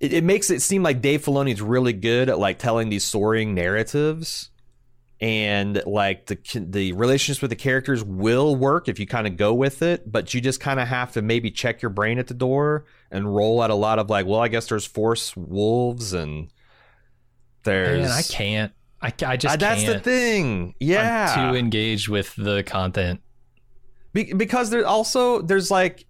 it, it makes it seem like Dave Filoni's really good at like telling these soaring narratives. And like the the relationships with the characters will work if you kind of go with it but you just kind of have to maybe check your brain at the door and roll out a lot of like well I guess there's force wolves and there's Man, I can't. I, I just Uh, that's the thing. Yeah I'm too engaged with the content. Be- because there also there's like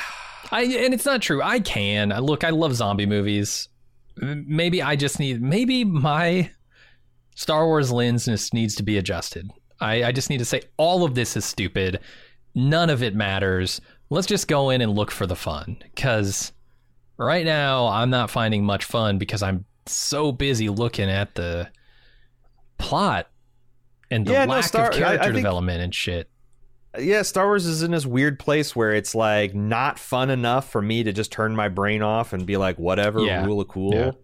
<sighs> I and it's not true. I can look. I love zombie movies. Maybe I just need. Maybe my Star Wars lens needs to be adjusted. I, I just need to say all of this is stupid. None of it matters. Let's just go in and look for the fun. Because right now I'm not finding much fun because I'm so busy looking at the plot and the Yeah, no, lack Star- of I- I character think- development and shit. Yeah, Star Wars is in this weird place where it's like not fun enough for me to just turn my brain off and be like, whatever, Yeah. rule of cool.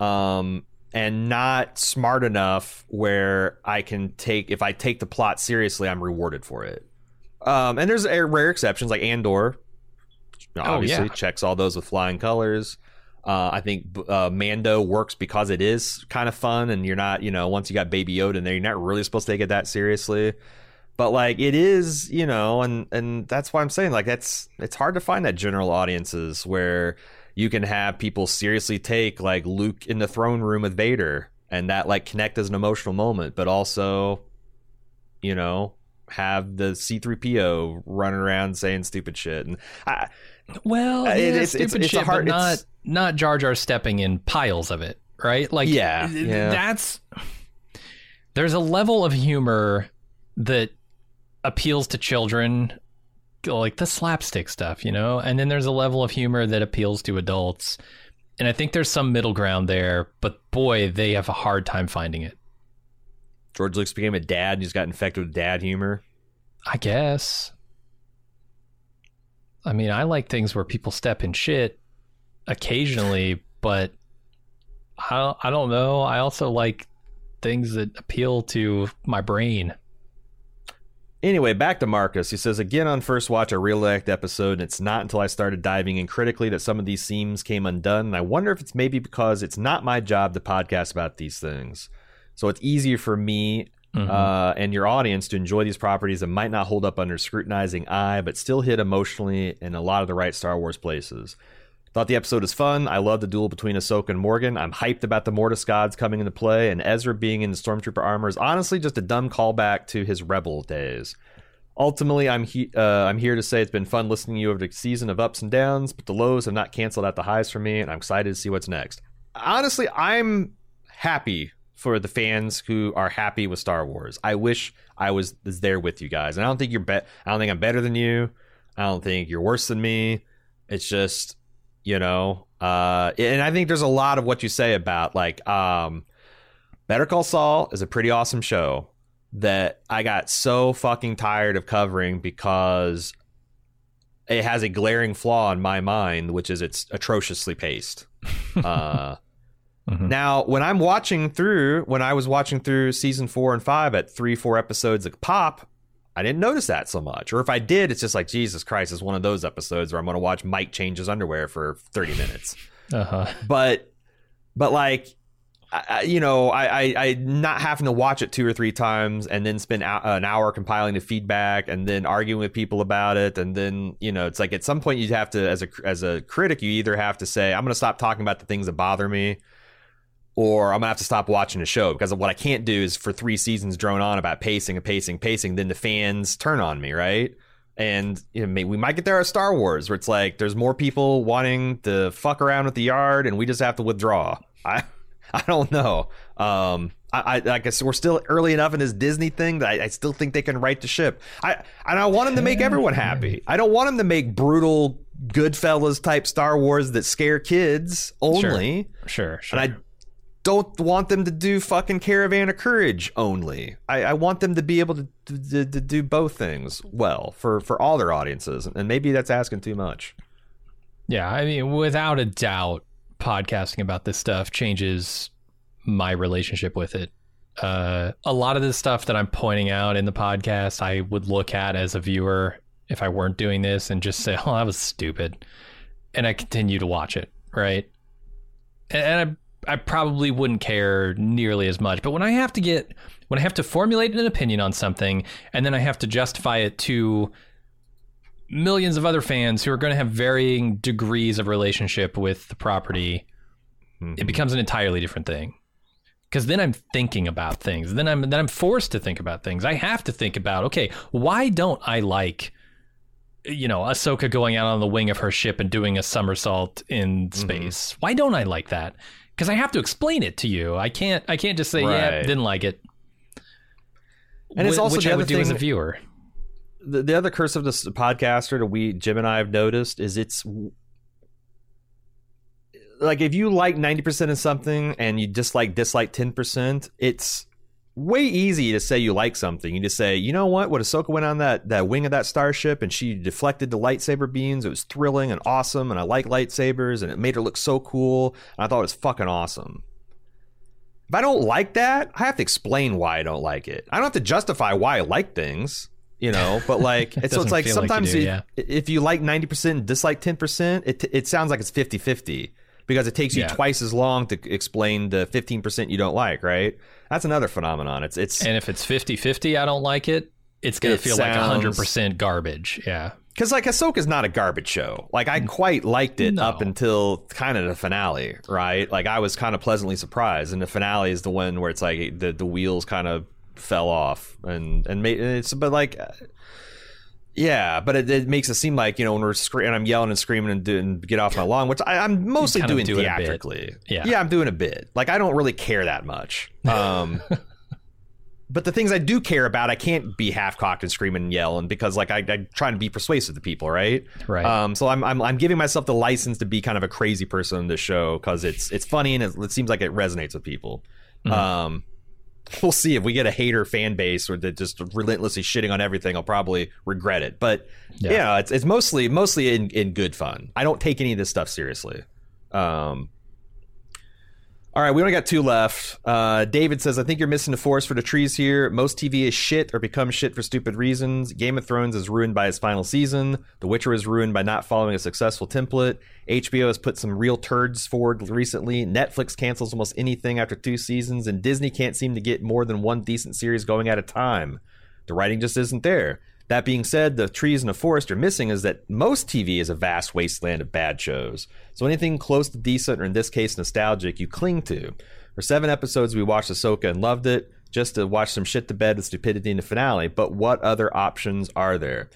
Um, and not smart enough where I can take if I take the plot seriously, I'm rewarded for it. Um, and there's rare exceptions like Andor. Obviously, Oh, yeah. checks all those with flying colors. Uh, I think uh, Mando works because it is kind of fun, and you're not, you know, once you got Baby Yoda in there, you're not really supposed to take it that seriously. But like it is, you know, and and that's why I'm saying like that's it's hard to find that general audiences where you can have people seriously take like Luke in the throne room with Vader and that like connect as an emotional moment, but also, you know, have the C3PO running around saying stupid shit. And I, Well, yeah, it- it's- stupid it's- it's shit, hard- but not not Jar Jar stepping in piles of it, right? Like, Yeah, yeah. that's there's a level of humor that appeals to children, like the slapstick stuff, you know, and then there's a level of humor that appeals to adults, and I think there's some middle ground there. But boy, they have a hard time finding it. George Lucas became a dad and he's got infected with dad humor. I guess. I mean, I like things where people step in shit occasionally, but I don't, I don't know. I also like things that appeal to my brain. Anyway, back to Marcus. He says, again on first watch, I the episode, and it's not until I started diving in critically that some of these seams came undone. And I wonder if it's maybe because it's not my job to podcast about these things. So it's easier for me uh, and your audience to enjoy these properties that might not hold up under scrutinizing eye, but still hit emotionally in a lot of the right Star Wars places. Thought the episode is fun. I love the duel between Ahsoka and Morgan. I'm hyped about the Mortis gods coming into play, and Ezra being in the Stormtrooper armor is honestly just a dumb callback to his Rebel days. Ultimately, I'm he- uh, I'm here to say it's been fun listening to you over the season of ups and downs, but the lows have not canceled out the highs for me, and I'm excited to see what's next. Honestly, I'm happy for the fans who are happy with Star Wars. I wish I was, was there with you guys, and I don't think you're be- I don't think I'm better than you. I don't think you're worse than me. It's just you know uh and i think there's a lot of what you say about like um better call saul is a pretty awesome show that i got so fucking tired of covering because it has a glaring flaw in my mind which is it's atrociously paced <laughs> uh Mhm. now when i'm watching through when i was watching through season four and five at three four episodes a pop I didn't notice that so much. Or if I did, it's just like, Jesus Christ, is one of those episodes where I'm going to watch Mike change his underwear for 30 minutes. Uh-huh. but, but like, I, you know, I, I, I not having to watch it two or three times and then spend an hour compiling the feedback and then arguing with people about it. And then, you know, it's like at some point you have to, as a, as a critic, you either have to say, I'm going to stop talking about the things that bother me or I'm gonna have to stop watching the show because what I can't do is for three seasons drone on about pacing and pacing, pacing. Then the fans turn on me, right? And you know, maybe we might get there at Star Wars, where it's like there's more people wanting to fuck around with the yard, and we just have to withdraw. I <laughs> I don't know. Um, I, I, I guess we're still early enough in this Disney thing that I, I still think they can right the ship. I and I want them to make everyone happy. I don't want them to make brutal Goodfellas type Star Wars that scare kids only. Sure, sure. And I don't want them to do fucking Caravan of Courage only. I, I want them to be able to, to, to do both things well for, for all their audiences. And maybe that's asking too much. Yeah, I mean, without a doubt, podcasting about this stuff changes my relationship with it. Uh, a lot of the stuff that I'm pointing out in the podcast, I would look at as a viewer if I weren't doing this and just say, <laughs> "Oh, that was stupid," and I continue to watch it, right? And I, I probably wouldn't care nearly as much. But when I have to get, when I have to formulate an opinion on something, and then I have to justify it to millions of other fans who are going to have varying degrees of relationship with the property, it mm-hmm. becomes an entirely different thing. Because then I'm thinking about things. Then I'm then I'm forced to think about things. I have to think about okay, why don't I like, you know, Ahsoka going out on the wing of her ship and doing a somersault in mm-hmm. space? Why don't I like that? Because I have to explain it to you. I can't. I can't just say yeah, didn't like it. And it's Wh- also which the I other would do as a viewer. The, the other curse of this podcaster that we, Jim and I have noticed is it's like if you like 90% of something and you dislike dislike 10%, it's way easy to say you like something. You just say, you know what? When Ahsoka went on that, that wing of that starship and she deflected the lightsaber beams, it was thrilling and awesome. And I like lightsabers and it made her look so cool. And I thought it was fucking awesome. If I don't like that, I have to explain why I don't like it. I don't have to justify why I like things, you know. <laughs> But like, It it's, so it's like feel like you sometimes do, if- yeah. if you like ninety percent and dislike ten percent, it it sounds like it's 50-50 because it takes you Yeah. twice as long to explain the fifteen percent you don't like. Right? That's another phenomenon. It's it's And if it's 50-50, I don't like it. It's gonna feel sounds- like hundred percent garbage. Yeah. Because like Ahsoka's not a garbage show. Like I quite liked it No. up until kind of the finale, right? Like I was kind of pleasantly surprised, and the finale is the one where it's like the the wheels kind of fell off, and and made it's but like. Yeah, but it, it makes it seem like you know when we're scre- and I'm yelling and screaming and, do, and get off my lawn, which I, I'm mostly doing do it a bit. theatrically. Yeah. yeah, I'm doing a bit. Like I don't really care that much. Um, <laughs> but the things I do care about, I can't be half cocked and screaming and yelling because like I, I'm trying to be persuasive to people, right? Right. Um, so I'm, I'm I'm giving myself the license to be kind of a crazy person in this show because it's it's funny and it, it seems like it resonates with people. Um, <laughs> we'll see if we get a hater fan base or that just relentlessly shitting on everything. I'll probably regret it, but Yeah. yeah, it's it's mostly mostly in in good fun. I don't take any of this stuff seriously. Um, all right, we only got two left. Uh, David says, I think you're missing the forest for the trees here. Most TV is shit or becomes shit for stupid reasons. Game of Thrones is ruined by its final season. The Witcher is ruined by not following a successful template. HBO has put some real turds forward recently. Netflix cancels almost anything after two seasons, and Disney can't seem to get more than one decent series going at a time. The writing just isn't there. That being said, the trees in the forest are missing is that most TV is a vast wasteland of bad shows. So anything close to decent, or in this case, nostalgic, you cling to. For seven episodes, we watched Ahsoka and loved it, just to watch some shit to bed with stupidity in the finale. But what other options are there?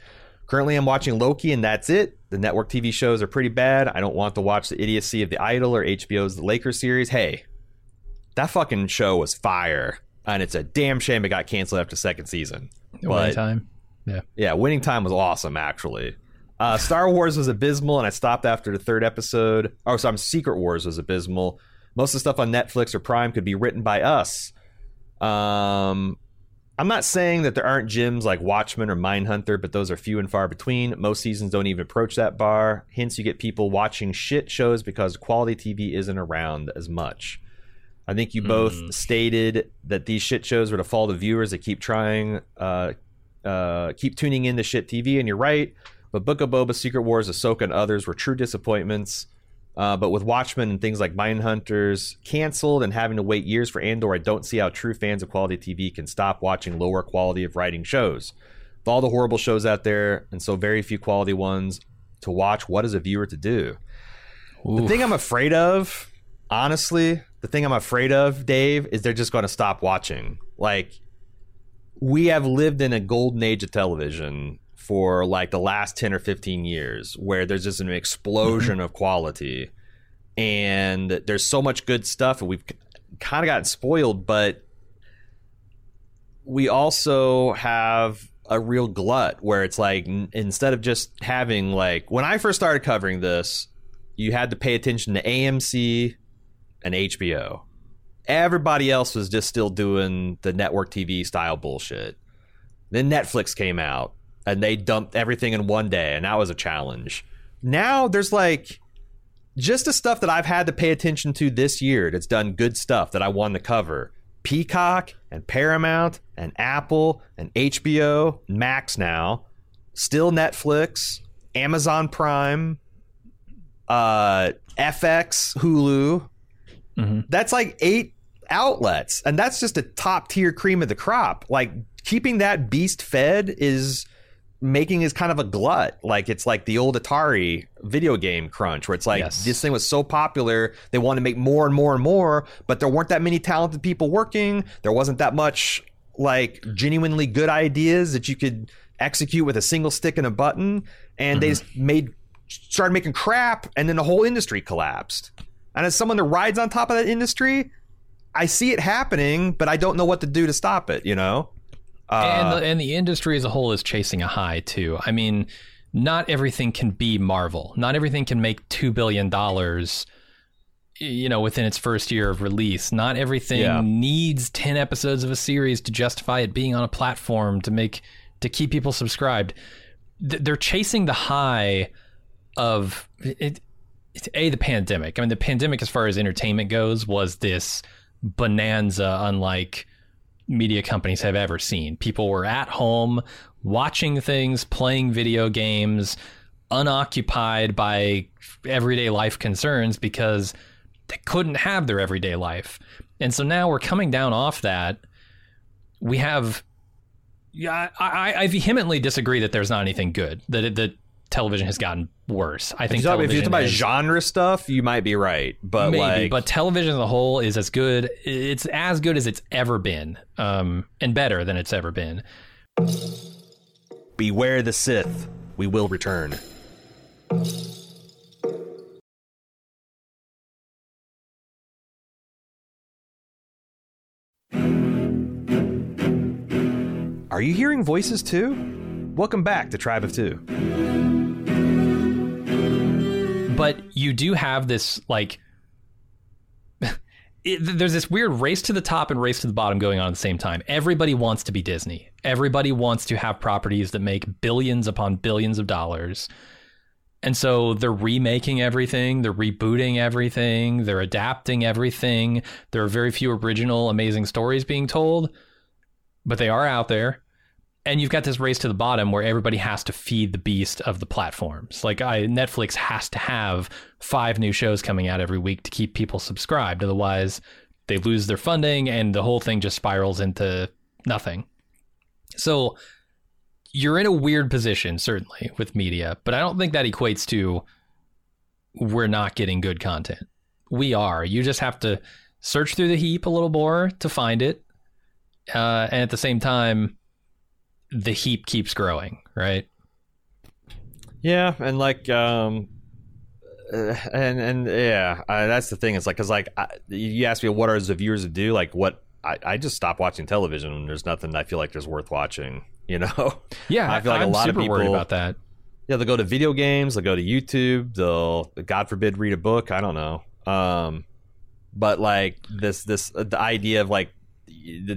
Currently, I'm watching Loki, and that's it. The network TV shows are pretty bad. I don't want to watch the idiocy of The Idol or HBO's The Lakers series. Hey, that fucking show was fire, and it's a damn shame it got canceled after second season. Winning time. Yeah. Yeah, winning time was awesome, actually. Uh, Star Wars was abysmal, and I stopped after the third episode. Oh, sorry, Secret Wars was abysmal. Most of the stuff on Netflix or Prime could be written by us. Um, I'm not saying that there aren't gyms like Watchmen or Mindhunter, but those are few and far between. Most seasons don't even approach that bar. Hence, you get people watching shit shows because quality TV isn't around as much. I think you both stated that these shit shows were to fall to viewers that keep trying, uh, uh, keep tuning in to shit TV, and you're right. But Book of Boba, Secret Wars, Ahsoka, and others were true disappointments. Uh, but with Watchmen and things like Mindhunters canceled and having to wait years for Andor, I don't see how true fans of quality TV can stop watching lower quality of writing shows. With all the horrible shows out there and so very few quality ones to watch, what is a viewer to do? The thing I'm afraid of, honestly, the thing I'm afraid of, Dave, is they're just going to stop watching. Like, we have lived in a golden age of television for like the last 10 or 15 years where there's just an explosion of quality. And there's so much good stuff and we've kind of gotten spoiled but we also have a real glut where it's like n- instead of just having like when I first started covering this you had to pay attention to AMC and HBO everybody else was just still doing the network TV style bullshit then Netflix came out and they dumped everything in one day, and that was a challenge. Now there's like just the stuff that I've had to pay attention to this year that's done good stuff that I wanted to cover. Peacock and Paramount and Apple and HBO, Max now, still Netflix, Amazon Prime, uh, FX, Hulu. Mm-hmm. That's like eight outlets, and that's just a top tier cream of the crop. Like keeping that beast fed is making is kind of a glut. Like it's like the old Atari video game crunch, where it's like Yes. this thing was so popular, they wanted to make more and more and more, but there weren't that many talented people working. There wasn't that much like genuinely good ideas that you could execute with a single stick and a button, and they mm-hmm. just made started making crap, and then the whole industry collapsed. And as someone that rides on top of that industry, I see it happening, but I don't know what to do to stop it. You know. and Uh, the, and the industry as a whole is chasing a high too. I mean, not everything can be Marvel. Not everything can make two billion dollars you know, within its first year of release. Not everything Yeah. needs 10 episodes of a series to justify it being on a platform to make to keep people subscribed. Th- They're chasing the high of it, a the pandemic. I mean, the pandemic, as far as entertainment goes, was this bonanza unlike media companies have ever seen. People were at home watching things, playing video games, unoccupied by everyday life concerns because they couldn't have their everyday life. And so now we're coming down off that. We have yeah, I, I, vehemently disagree that there's not anything good. That that television has gotten worse. I If think you're if you're television talking about has- genre stuff, you might be right, but maybe, like, but television as a whole is as good. It's as good as it's ever been, um, and better than it's ever been. beware the Sith. We will return. Are you hearing voices too? Welcome back to Tribe of Two. But you do have this like. <laughs> It, there's this weird race to the top and race to the bottom going on at the same time. Everybody wants to be Disney. Everybody wants to have properties that make billions upon billions of dollars. And so they're remaking everything, they're rebooting everything, they're adapting everything. There are very few original, amazing stories being told, but they are out there. And you've got this race to the bottom where everybody has to feed the beast of the platforms. Like I, Netflix has to have five new shows coming out every week to keep people subscribed. Otherwise, they lose their funding and the whole thing just spirals into nothing. So you're in a weird position, certainly, with media, but I don't think that equates to we're not getting good content. We are. You just have to search through the heap a little more to find it. Uh, and at the same time, the heap keeps growing, right? Yeah, and like, um, uh, and and yeah, uh, that's the thing. It's like, cause like, I, you asked me what are the viewers to do? Like, what I, I just stop watching television. when There's nothing I feel like there's worth watching. <laughs> You know? Yeah, I feel like a I'm lot of super worried about that. Yeah, they'll go to video games. They'll go to YouTube. They'll, God forbid, read a book. I don't know. Um, but like this, this uh, the idea of like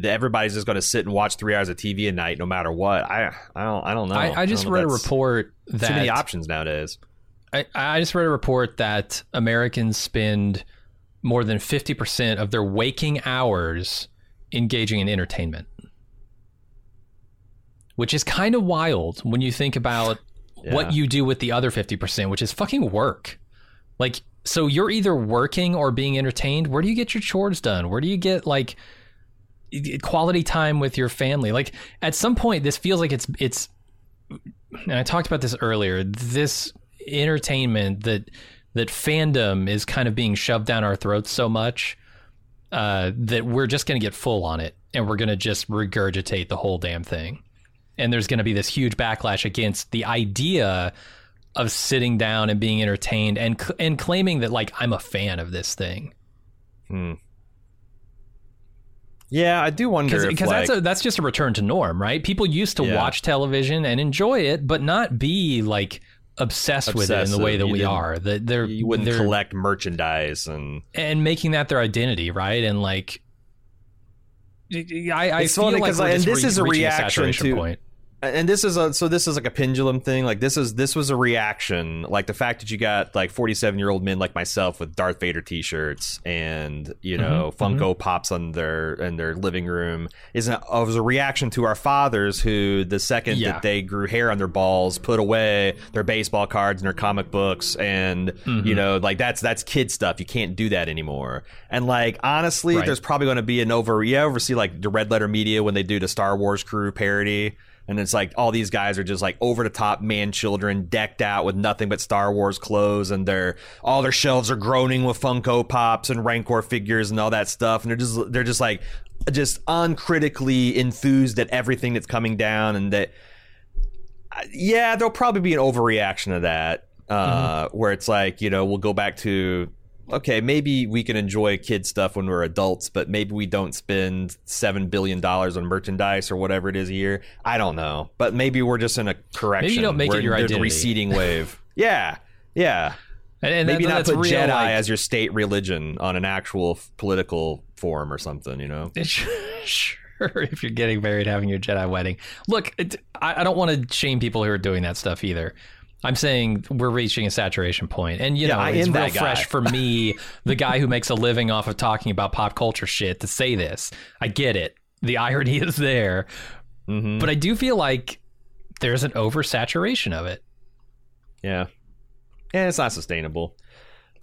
everybody's just going to sit and watch three hours of TV a night, no matter what. I, I don't, I don't know. I, I just don't know read a report that Too many options nowadays. I, I just read a report that Americans spend more than 50% of their waking hours engaging in entertainment. Which is kind of wild when you think about <laughs> Yeah. what you do with the other 50%, which is fucking work. Like, so you're either working or being entertained. Where do you get your chores done? Where do you get like quality time with your family? Like, at some point, this feels like it's, it's, and I talked about this earlier. This entertainment that that fandom is kind of being shoved down our throats so much uh, that we're just going to get full on it and we're going to just regurgitate the whole damn thing. And there's going to be this huge backlash against the idea of sitting down and being entertained and and claiming that like I'm a fan of this thing Yeah, I do wonder because like, that's a that's just a return to norm, right? People used to Yeah. watch television and enjoy it, but not be like obsessed, with it in the way that You we are. That they're you wouldn't they're- collect merchandise and and making that their identity, right? And like, I, I feel like like, and this re- is a reaction saturation to- point. And this is a so this is like a pendulum thing. Like this is this was a reaction. Like the fact that you got like 47 year old men like myself with darth vader t-shirts and you know Mhm, funko pops on their in their living room is an, uh, was a reaction to our fathers who the second Yeah. that they grew hair on their balls put away their baseball cards and their comic books and Mm-hmm. you know like that's that's kid stuff. You can't do that anymore. And like honestly Right. there's probably going to be an over you ever see like the red letter media when they do the star wars crew parody and it's like all these guys are just like over the top man children decked out with nothing but Star Wars clothes and their all their shelves are groaning with Funko Pops and Rancor figures and all that stuff. And they're just they're just like just uncritically enthused at everything that's coming down and that yeah there'll probably be an overreaction to that uh where it's like you know we'll go back to okay maybe we can enjoy kid stuff when we're adults but maybe we don't spend seven billion dollars on merchandise or whatever it is a year. I don't know. But maybe we're just in a correction. Maybe you don't make it We're in your identity. receding <laughs> wave. Yeah. Yeah. And, and Maybe that- not that's put real, Jedi like- as your state religion on an actual f- political form or something. You know. <laughs> sure if you're getting married having your jedi wedding. Look it, I, I don't want to shame people who are doing that stuff either i'm saying we're reaching a saturation point and you Yeah, know I it's am real fresh for me <laughs> the guy who makes a living off of talking about pop culture shit to say this i get it the irony <laughs> is there Mhm. but i do feel like there's an oversaturation of it Yeah. And it's not sustainable.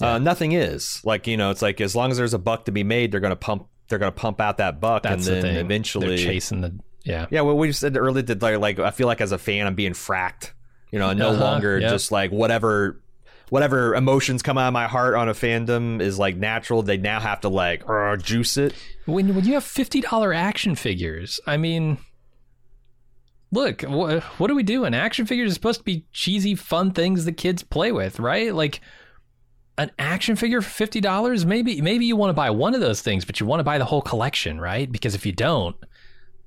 Uh, nothing is. Like, you know, it's like as long as there's a buck to be made, they're gonna pump they're gonna pump out that buck that's and the then thing eventually they're chasing the yeah Yeah, well we said earlier that like, like I feel like as a fan I'm being fracked. You know, no Uh-huh, longer just like whatever whatever emotions come out of my heart on a fandom is like natural. They now have to like uh, juice it. when when you have fifty dollar action figures, I mean, look, wh- what are we doing? Action figures are supposed to be cheesy, fun things that kids play with, right? Like an action figure for fifty dollars. Maybe maybe you want to buy one of those things, but you want to buy the whole collection, right? Because if you don't,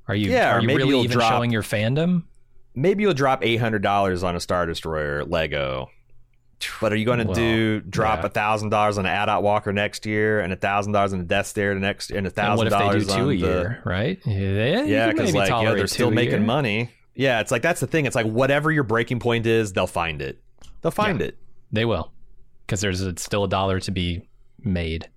are you Yeah, are you really even drop- showing your fandom? Maybe you'll drop eight hundred dollars on a Star Destroyer Lego. But are you going to Well, do drop a thousand dollars on an AT-AT Walker next year, and a thousand dollars on a Death Star next, and a And thousand what if they do dollars two on a the year, right? Yeah, yeah, because like yeah, they're still making money. Yeah, it's like that's the thing. It's like whatever your breaking point is, they'll find it. They'll find it. They will, because there's a, still a dollar to be made.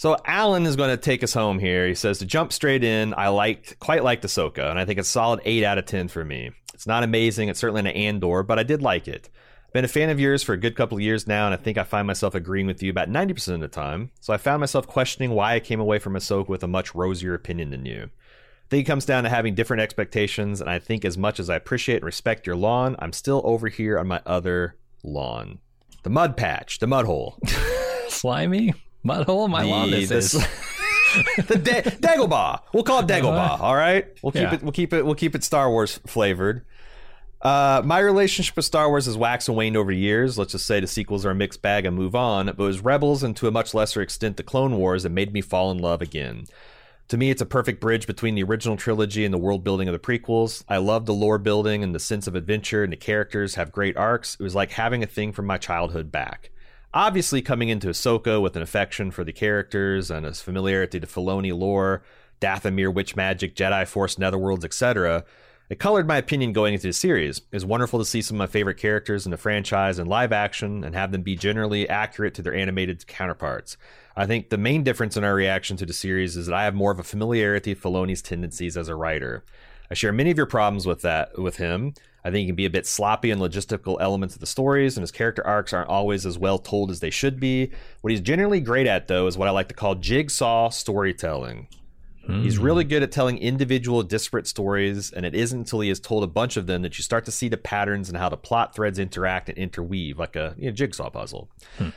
So Alan is going to take us home here. He says to jump straight in. I liked quite liked Ahsoka, and I think it's a solid eight out of ten for me. It's not amazing. It's certainly an Andor, but I did like it. Been a fan of yours for a good couple of years now, and I think I find myself agreeing with you about 90% of the time. So I found myself questioning why I came away from Ahsoka with a much rosier opinion than you. I think it comes down to having different expectations, and I think as much as I appreciate and respect your lawn, I'm still over here on my other lawn. The mud patch, the mud hole. <laughs> Slimy mud hole. My lawn. This the, is. <laughs> the da- Dagobah. We'll call it <laughs> Dagobah. All right. We'll keep Yeah. it. We'll keep it. We'll keep it Star Wars flavored. Uh, my relationship with Star Wars has waxed and waned over years. Let's just say the sequels are a mixed bag and move on. But it was Rebels and to a much lesser extent the Clone Wars that made me fall in love again. To me, it's a perfect bridge between the original trilogy and the world building of the prequels. I love the lore building and the sense of adventure, and the characters have great arcs. It was like having a thing from my childhood back. Obviously, coming into Ahsoka with an affection for the characters and a familiarity to Filoni lore, Dathomir, witch magic, Jedi Force, Netherworlds, etc., it colored my opinion going into the series. It's wonderful to see some of my favorite characters in the franchise in live action and have them be generally accurate to their animated counterparts. I think the main difference in our reaction to the series is that I have more of a familiarity with Filoni's tendencies as a writer. I share many of your problems with that with him. I think he can be a bit sloppy in logistical elements of the stories, and his character arcs aren't always as well told as they should be. What he's generally great at, though, is what I like to call jigsaw storytelling. He's hmm. really good at telling individual disparate stories, and it isn't until he has told a bunch of them that you start to see the patterns and how the plot threads interact and interweave, like a you know, jigsaw puzzle. Hmm.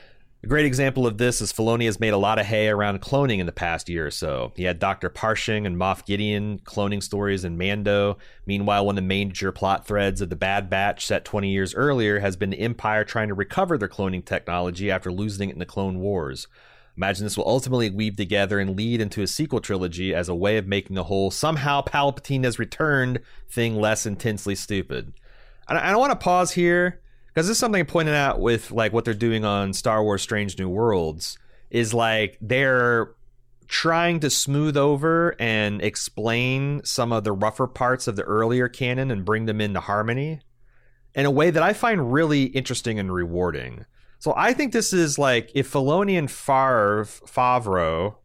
A great example of this is Filoni has made a lot of hay around cloning in the past year or so. He had Dr. Pershing and Moff Gideon cloning stories in Mando. Meanwhile, one of the major plot threads of the Bad Batch set 20 years earlier has been the Empire trying to recover their cloning technology after losing it in the Clone Wars. Imagine this will ultimately weave together and lead into a sequel trilogy as a way of making the whole somehow Palpatine has returned thing less intensely stupid. I don't want to pause here because this is something I pointed out with like what they're doing on Star Wars Strange New Worlds is like they're trying to smooth over and explain some of the rougher parts of the earlier canon and bring them into harmony in a way that I find really interesting and rewarding. So I think this is like if Filoni and Favre, Favreau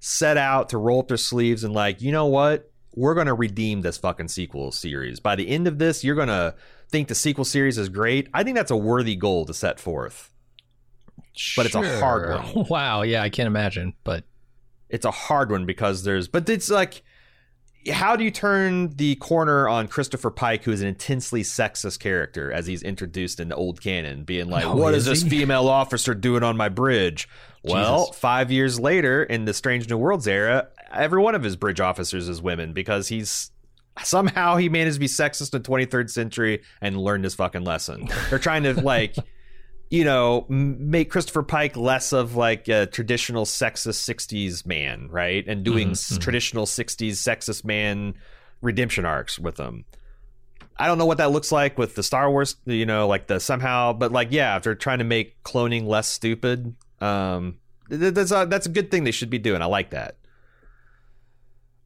set out to roll up their sleeves and like, you know what? We're going to redeem this fucking sequel series. By the end of this, you're going to think the sequel series is great. I think that's a worthy goal to set forth. But it's a hard Sure. one. <laughs> Wow. Yeah, I can't imagine. But It's a hard one because there's but it's like how do you turn the corner on Christopher Pike, who is an intensely sexist character, as he's introduced in the old canon, being like, Oh, "What is is this he? <laughs> female officer doing on my bridge?" Well, Jesus. five years later, in the Strange New Worlds era, every one of his bridge officers is women because he's somehow he managed to be sexist in the 23rd century and learned his fucking lesson. They're trying to <laughs> like. You know, make Christopher Pike less of like a traditional sexist '60s man, right? And doing Mhm, s mhm. traditional '60s sexist man redemption arcs with him. I don't know what that looks like with the Star Wars, you know, like the somehow, but like yeah, if they're trying to make cloning less stupid, um, that's a, that's a good thing they should be doing. I like that.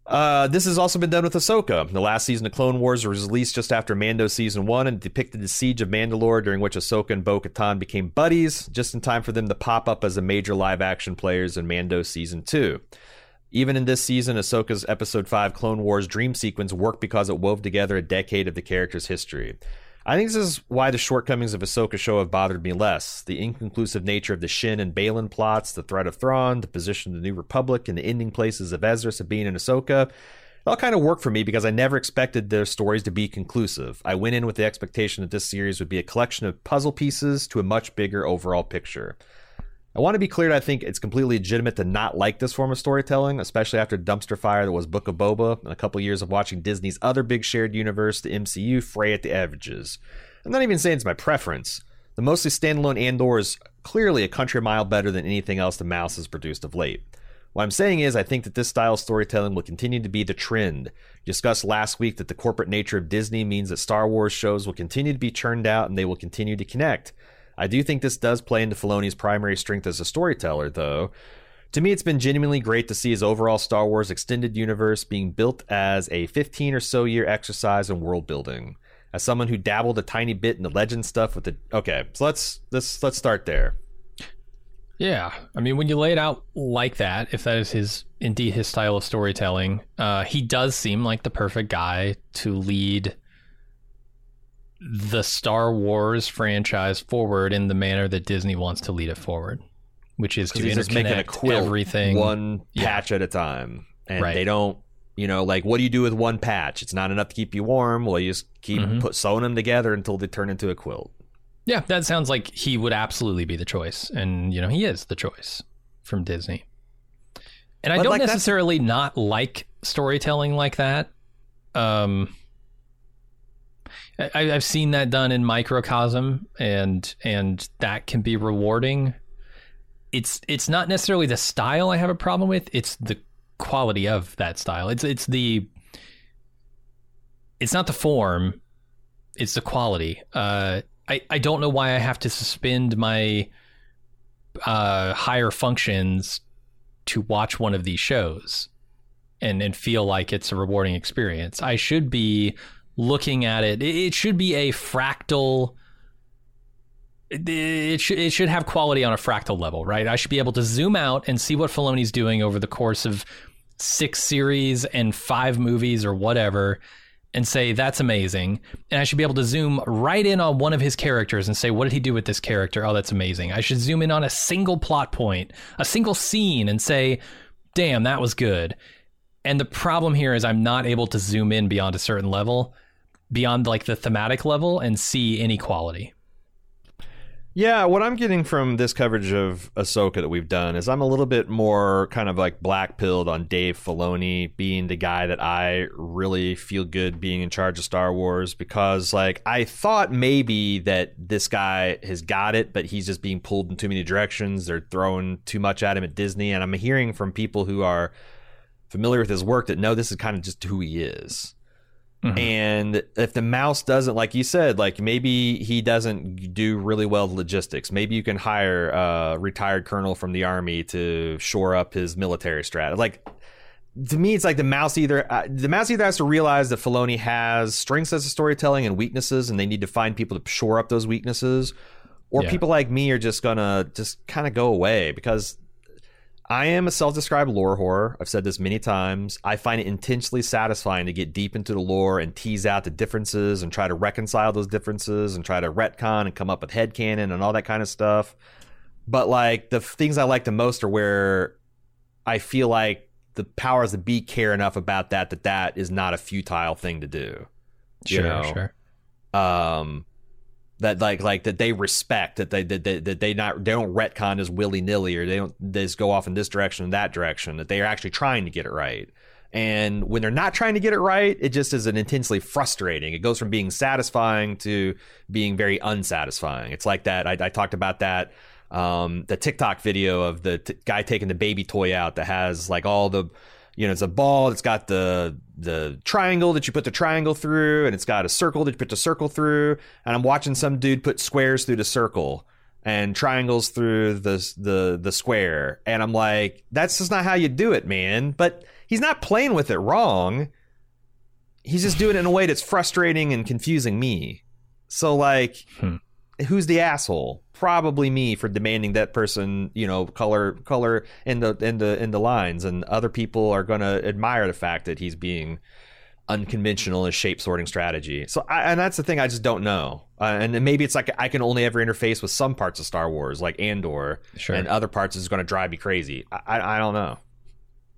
Uh, this has also been done with Ahsoka. The last season of Clone Wars was released just after Mando season one and depicted the siege of Mandalore, during which Ahsoka and Bo Katan became buddies, just in time for them to pop up as a major live action players in Mando season two. Even in this season, Ahsoka's episode 5 Clone Wars dream sequence worked because it wove together a decade of the character's history. I think this is why the shortcomings of Ahsoka show have bothered me less. The inconclusive nature of the Shin and Baylan plots, the threat of Thrawn, the position of the New Republic, and the ending places of Ezra, Sabine, and Ahsoka all kind of work for me because I never expected their stories to be conclusive. I went in with the expectation that this series would be a collection of puzzle pieces to a much bigger overall picture. I want to be clear that I think it's completely legitimate to not like this form of storytelling, especially after dumpster fire that was Book of Boba and a couple years of watching Disney's other big shared universe, the MCU, fray at the edges. I'm not even saying it's my preference. The mostly standalone Andor is clearly a country mile better than anything else the mouse has produced of late. What I'm saying is, I think that this style of storytelling will continue to be the trend. discussed last week that the corporate nature of Disney means that Star Wars shows will continue to be churned out and they will continue to connect. I do think this does play into Filoni's primary strength as a storyteller, though. To me, it's been genuinely great to see his overall Star Wars extended universe being built as a 15 or so year exercise in world building. As someone who dabbled a tiny bit in the legend stuff with the okay, so let's let's let's start there. Yeah, I mean, when you lay it out like that, if that is his indeed his style of storytelling, uh, he does seem like the perfect guy to lead the Star Wars franchise forward in the manner that Disney wants to lead it forward, which is to he's just making a quilt everything one patch Yeah. at a time, and Right. they don't. You know, like what do you do with one patch? It's not enough to keep you warm. Well, you just keep Mhm. put sewing them together until they turn into a quilt. Yeah, that sounds like he would absolutely be the choice, and you know he is the choice from Disney. And I But, don't like, that's- necessarily not like storytelling like that. Um, I, I've seen that done in microcosm, and and that can be rewarding. It's it's not necessarily the style I have a problem with; it's the quality of that style. It's it's the it's not the form; it's the quality. Uh, I I don't know why I have to suspend my uh, higher functions to watch one of these shows and and feel like it's a rewarding experience. I should be looking at it. It should be a fractal. It, it should it should have quality on a fractal level, right? I should be able to zoom out and see what Filoni's doing over the course of six series and five movies or whatever, and say that's amazing. And I should be able to zoom right in on one of his characters and say, what did he do with this character? Oh, that's amazing. I should zoom in on a single plot point, a single scene, and say, damn, that was good. And the problem here is I'm not able to zoom in beyond a certain level, beyond like the thematic level, and see inequality. Yeah, what I'm getting from this coverage of Ahsoka that we've done is I'm a little bit more kind of like black pilled on Dave Filoni being the guy that I really feel good being in charge of Star Wars because like I thought maybe that this guy has got it, but he's just being pulled in too many directions. They're throwing too much at him at Disney, and I'm hearing from people who are familiar with his work that know this is kind of just who he is. Mhm. And if the mouse doesn't, like you said, like maybe he doesn't do really well logistics. Maybe you can hire a retired colonel from the army to shore up his military strat. Like to me, it's like the mouse either uh, the mouse either has to realize that Filoni has strengths as a storytelling and weaknesses, and they need to find people to shore up those weaknesses, or Yeah. people like me are just gonna just kind of go away because I am a self-described lore whore. I've said this many times. I find it intentionally satisfying to get deep into the lore and tease out the differences and try to reconcile those differences and try to retcon and come up with headcanon and all that kind of stuff. But like the things I like the most are where I feel like the powers that be care enough about that that that is not a futile thing to do. You Sure, know? sure. um that like like that they respect that they that they, that they not they don't retcon as willy nilly or they don't they just go off in this direction and that direction that they are actually trying to get it right. And when they're not trying to get it right, it just is an intensely frustrating. It goes from being satisfying to being very unsatisfying. It's like that. I, I talked about that um, the TikTok video of the t- guy taking the baby toy out that has like all the you know, it's a ball. It's got the the triangle that you put the triangle through, and it's got a circle that you put the circle through. And I'm watching some dude put squares through the circle and triangles through the the the square, and I'm like, that's just not how you do it, man. But he's not playing with it wrong. He's just doing it in a way that's frustrating and confusing me. So like, Hmm. Who's the asshole? Probably me for demanding that person, you know, color color in the in the in the lines, and other people are gonna admire the fact that he's being unconventional in shape sorting strategy. So, I, and that's the thing I just don't know. Uh, and maybe it's like I can only ever interface with some parts of Star Wars, like Andor, Sure. and other parts is going to drive me crazy. I, I, I don't know.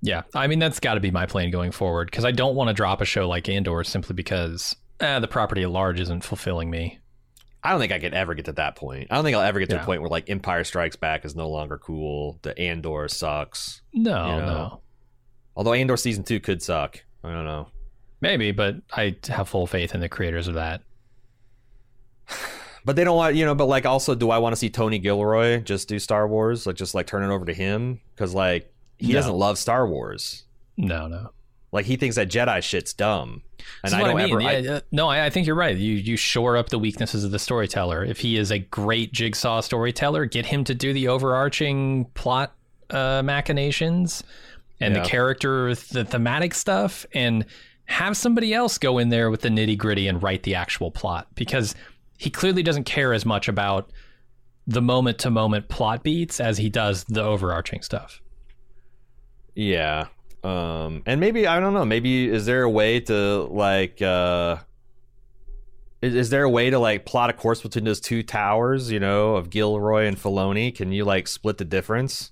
Yeah, I mean that's got to be my plan going forward because I don't want to drop a show like Andor simply because eh, the property at large isn't fulfilling me. I don't think I could ever get to that point. I don't think I'll ever get to Yeah. a point where like Empire Strikes Back is no longer cool. The Andor sucks. No, You know. no, Although Andor season two could suck. I don't know. maybe, but I have full faith in the creators of that. <sighs> But they don't want you know. But like, also, do I want to see Tony Gilroy just do Star Wars? Like, just like turn it over to him because like he No. doesn't love Star Wars. No, no. Like he thinks that Jedi shit's dumb. And I don't I mean. ever. I- yeah, yeah. no, I, I think you're right. You you shore up the weaknesses of the storyteller. If he is a great jigsaw storyteller, get him to do the overarching plot uh, machinations and Yeah. the character, the thematic stuff, and have somebody else go in there with the nitty gritty and write the actual plot because he clearly doesn't care as much about the moment to moment plot beats as he does the overarching stuff. Yeah. Um and maybe I don't know, maybe is there a way to like uh is, is there a way to like plot a course between those two towers, you know, of Gilroy and Filoni? Can you like split the difference?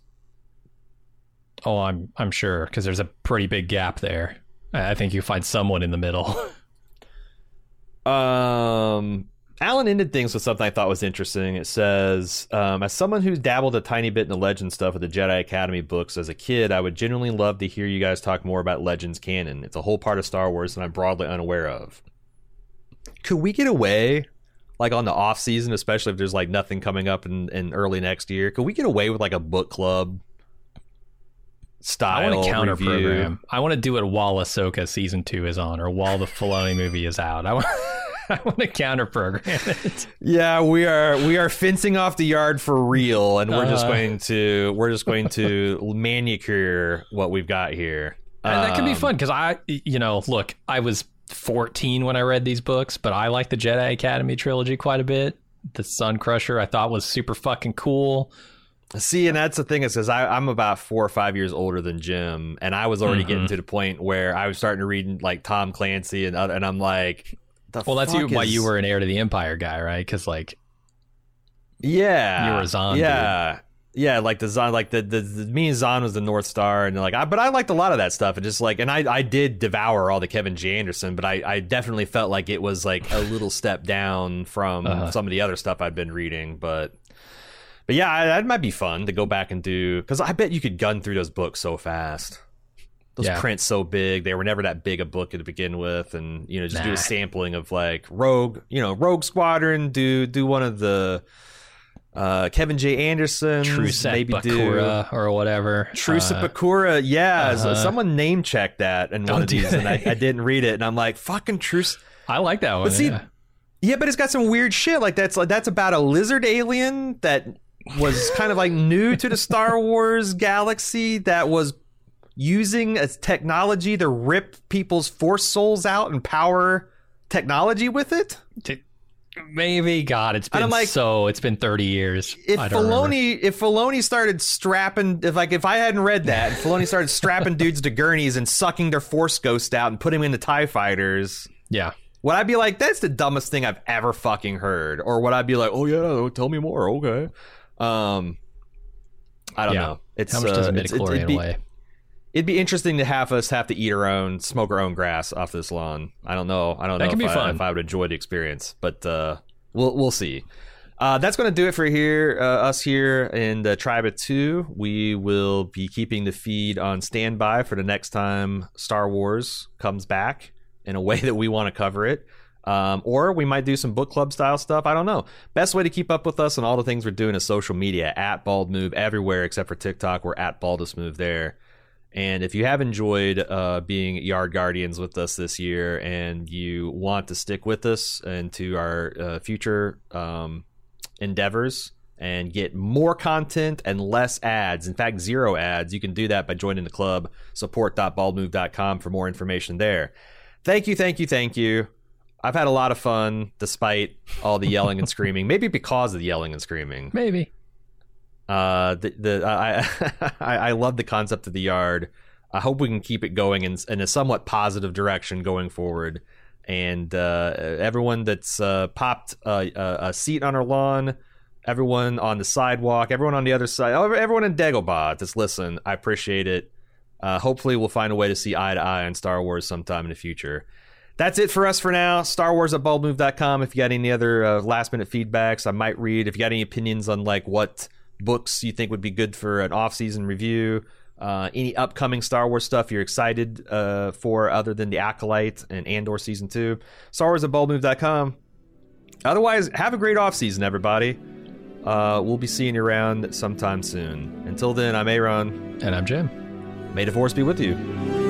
Oh, I'm I'm sure because there's a pretty big gap there. I I think you find someone in the middle. <laughs> Um Alan ended things with something I thought was interesting. It says, um, as someone who's dabbled a tiny bit in the legend stuff of the Jedi Academy books as a kid, I would genuinely love to hear you guys talk more about Legends canon. It's a whole part of Star Wars that I'm broadly unaware of. Could we get away, like on the off season, especially if there's like nothing coming up in, in early next year? Could we get away with like a book club style I want to counter review? program. I want to do it while Ahsoka season two is on or while the Filoni movie is out. I want <laughs> I want to counter program it. Yeah, we are we are fencing off the yard for real, and we're just Uh. going to we're just going to manicure what we've got here. And that could be Um, fun because I, you know, look, I was 14 when I read these books, but I like the Jedi Academy trilogy quite a bit. The Sun Crusher I thought was super fucking cool. See, and that's the thing is, because I'm about four or five years older than Jim, and I was already Mhm. getting to the point where I was starting to read like Tom Clancy and other, and I'm like, the Well, that's you, fuck why you were an heir to the Empire guy, right? Because like, yeah, you were a Zahn yeah. Yeah, like the Zahn, like the, the, the me and Zahn was the North Star, and like, I, but I liked a lot of that stuff, and just like, and I, I did devour all the Kevin J Anderson, but I, I definitely felt like it was like a little step down from Uh-huh. some of the other stuff I'd been reading, but, but yeah, that might be fun to go back and do, because I bet you could gun through those books so fast. Those Yeah. prints so big, they were never that big a book to begin with, and you know, just do a sampling of like Rogue, you know, Rogue Squadron, do do one of the uh, Kevin J. Anderson, maybe Bakura or whatever. Truce at Uh, Bakura, yeah. uh-huh. someone name checked that in one Oh, of these, and I. I didn't read it, and I'm like, fucking Truce. I like that one. see, yeah. Yeah, but it's got some weird shit. Like that's like that's about a lizard alien that was kind of like new to the Star <laughs> Wars galaxy that was using a technology to rip people's force souls out and power technology with it. Maybe God, it's been like- so. It's been thirty years. If remember. Filoni, if Filoni started strapping, if like if I hadn't read that, if Filoni started strapping <laughs> dudes to gurneys and sucking their force ghost out and putting them into Tie fighters, yeah, would I be like, that's the dumbest thing I've ever fucking heard? Or would I be like, oh yeah, tell me more, okay? Um, I don't Yeah. know. It's how much does uh, it's- midichlorian it'd be, weigh? It'd be interesting to have us have to eat our own, smoke our own grass off this lawn. I don't know. I don't That know if, be I, fun. if I would enjoy the experience, but uh, we'll we'll see. Uh, that's going to do it for here, uh, us here in the Tribe of Two. We will be keeping the feed on standby for the next time Star Wars comes back in a <laughs> way that we want to cover it. Um, or we might do some book club style stuff. I don't know. Best way to keep up with us and all the things we're doing is social media at Bald Move everywhere except for TikTok. We're at Baldest Move there. And if you have enjoyed uh, being Yard Guardians with us this year and you want to stick with us into our uh, future um, endeavors and get more content and less ads, in fact, zero ads, you can do that by joining the club, support.baldmove.com for more information there. Thank you, thank you, thank you. I've had a lot of fun despite all the yelling and screaming, maybe because of the yelling and screaming. Maybe. Uh, the the I, <laughs> I I love the concept of the yard. I hope we can keep it going in, in a somewhat positive direction going forward. And uh, everyone that's uh, popped a, a, seat on our lawn, everyone on the sidewalk, everyone on the other side, everyone in Dagobah that's listen, I appreciate it. Uh, hopefully, we'll find a way to see eye to eye on Star Wars sometime in the future. That's it for us for now. Star Wars at baldmove.com. If you got any other uh, last minute feedbacks, I might read. If you got any opinions on like what books you think would be good for an off season review, uh, any upcoming Star Wars stuff you're excited uh, for other than the Acolyte and Andor season two, Star Wars at baldmove.com. Otherwise, have a great off season, everybody. Uh, we'll be seeing you around sometime soon. Until then, I'm Aaron. And I'm Jim. May the Force be with you.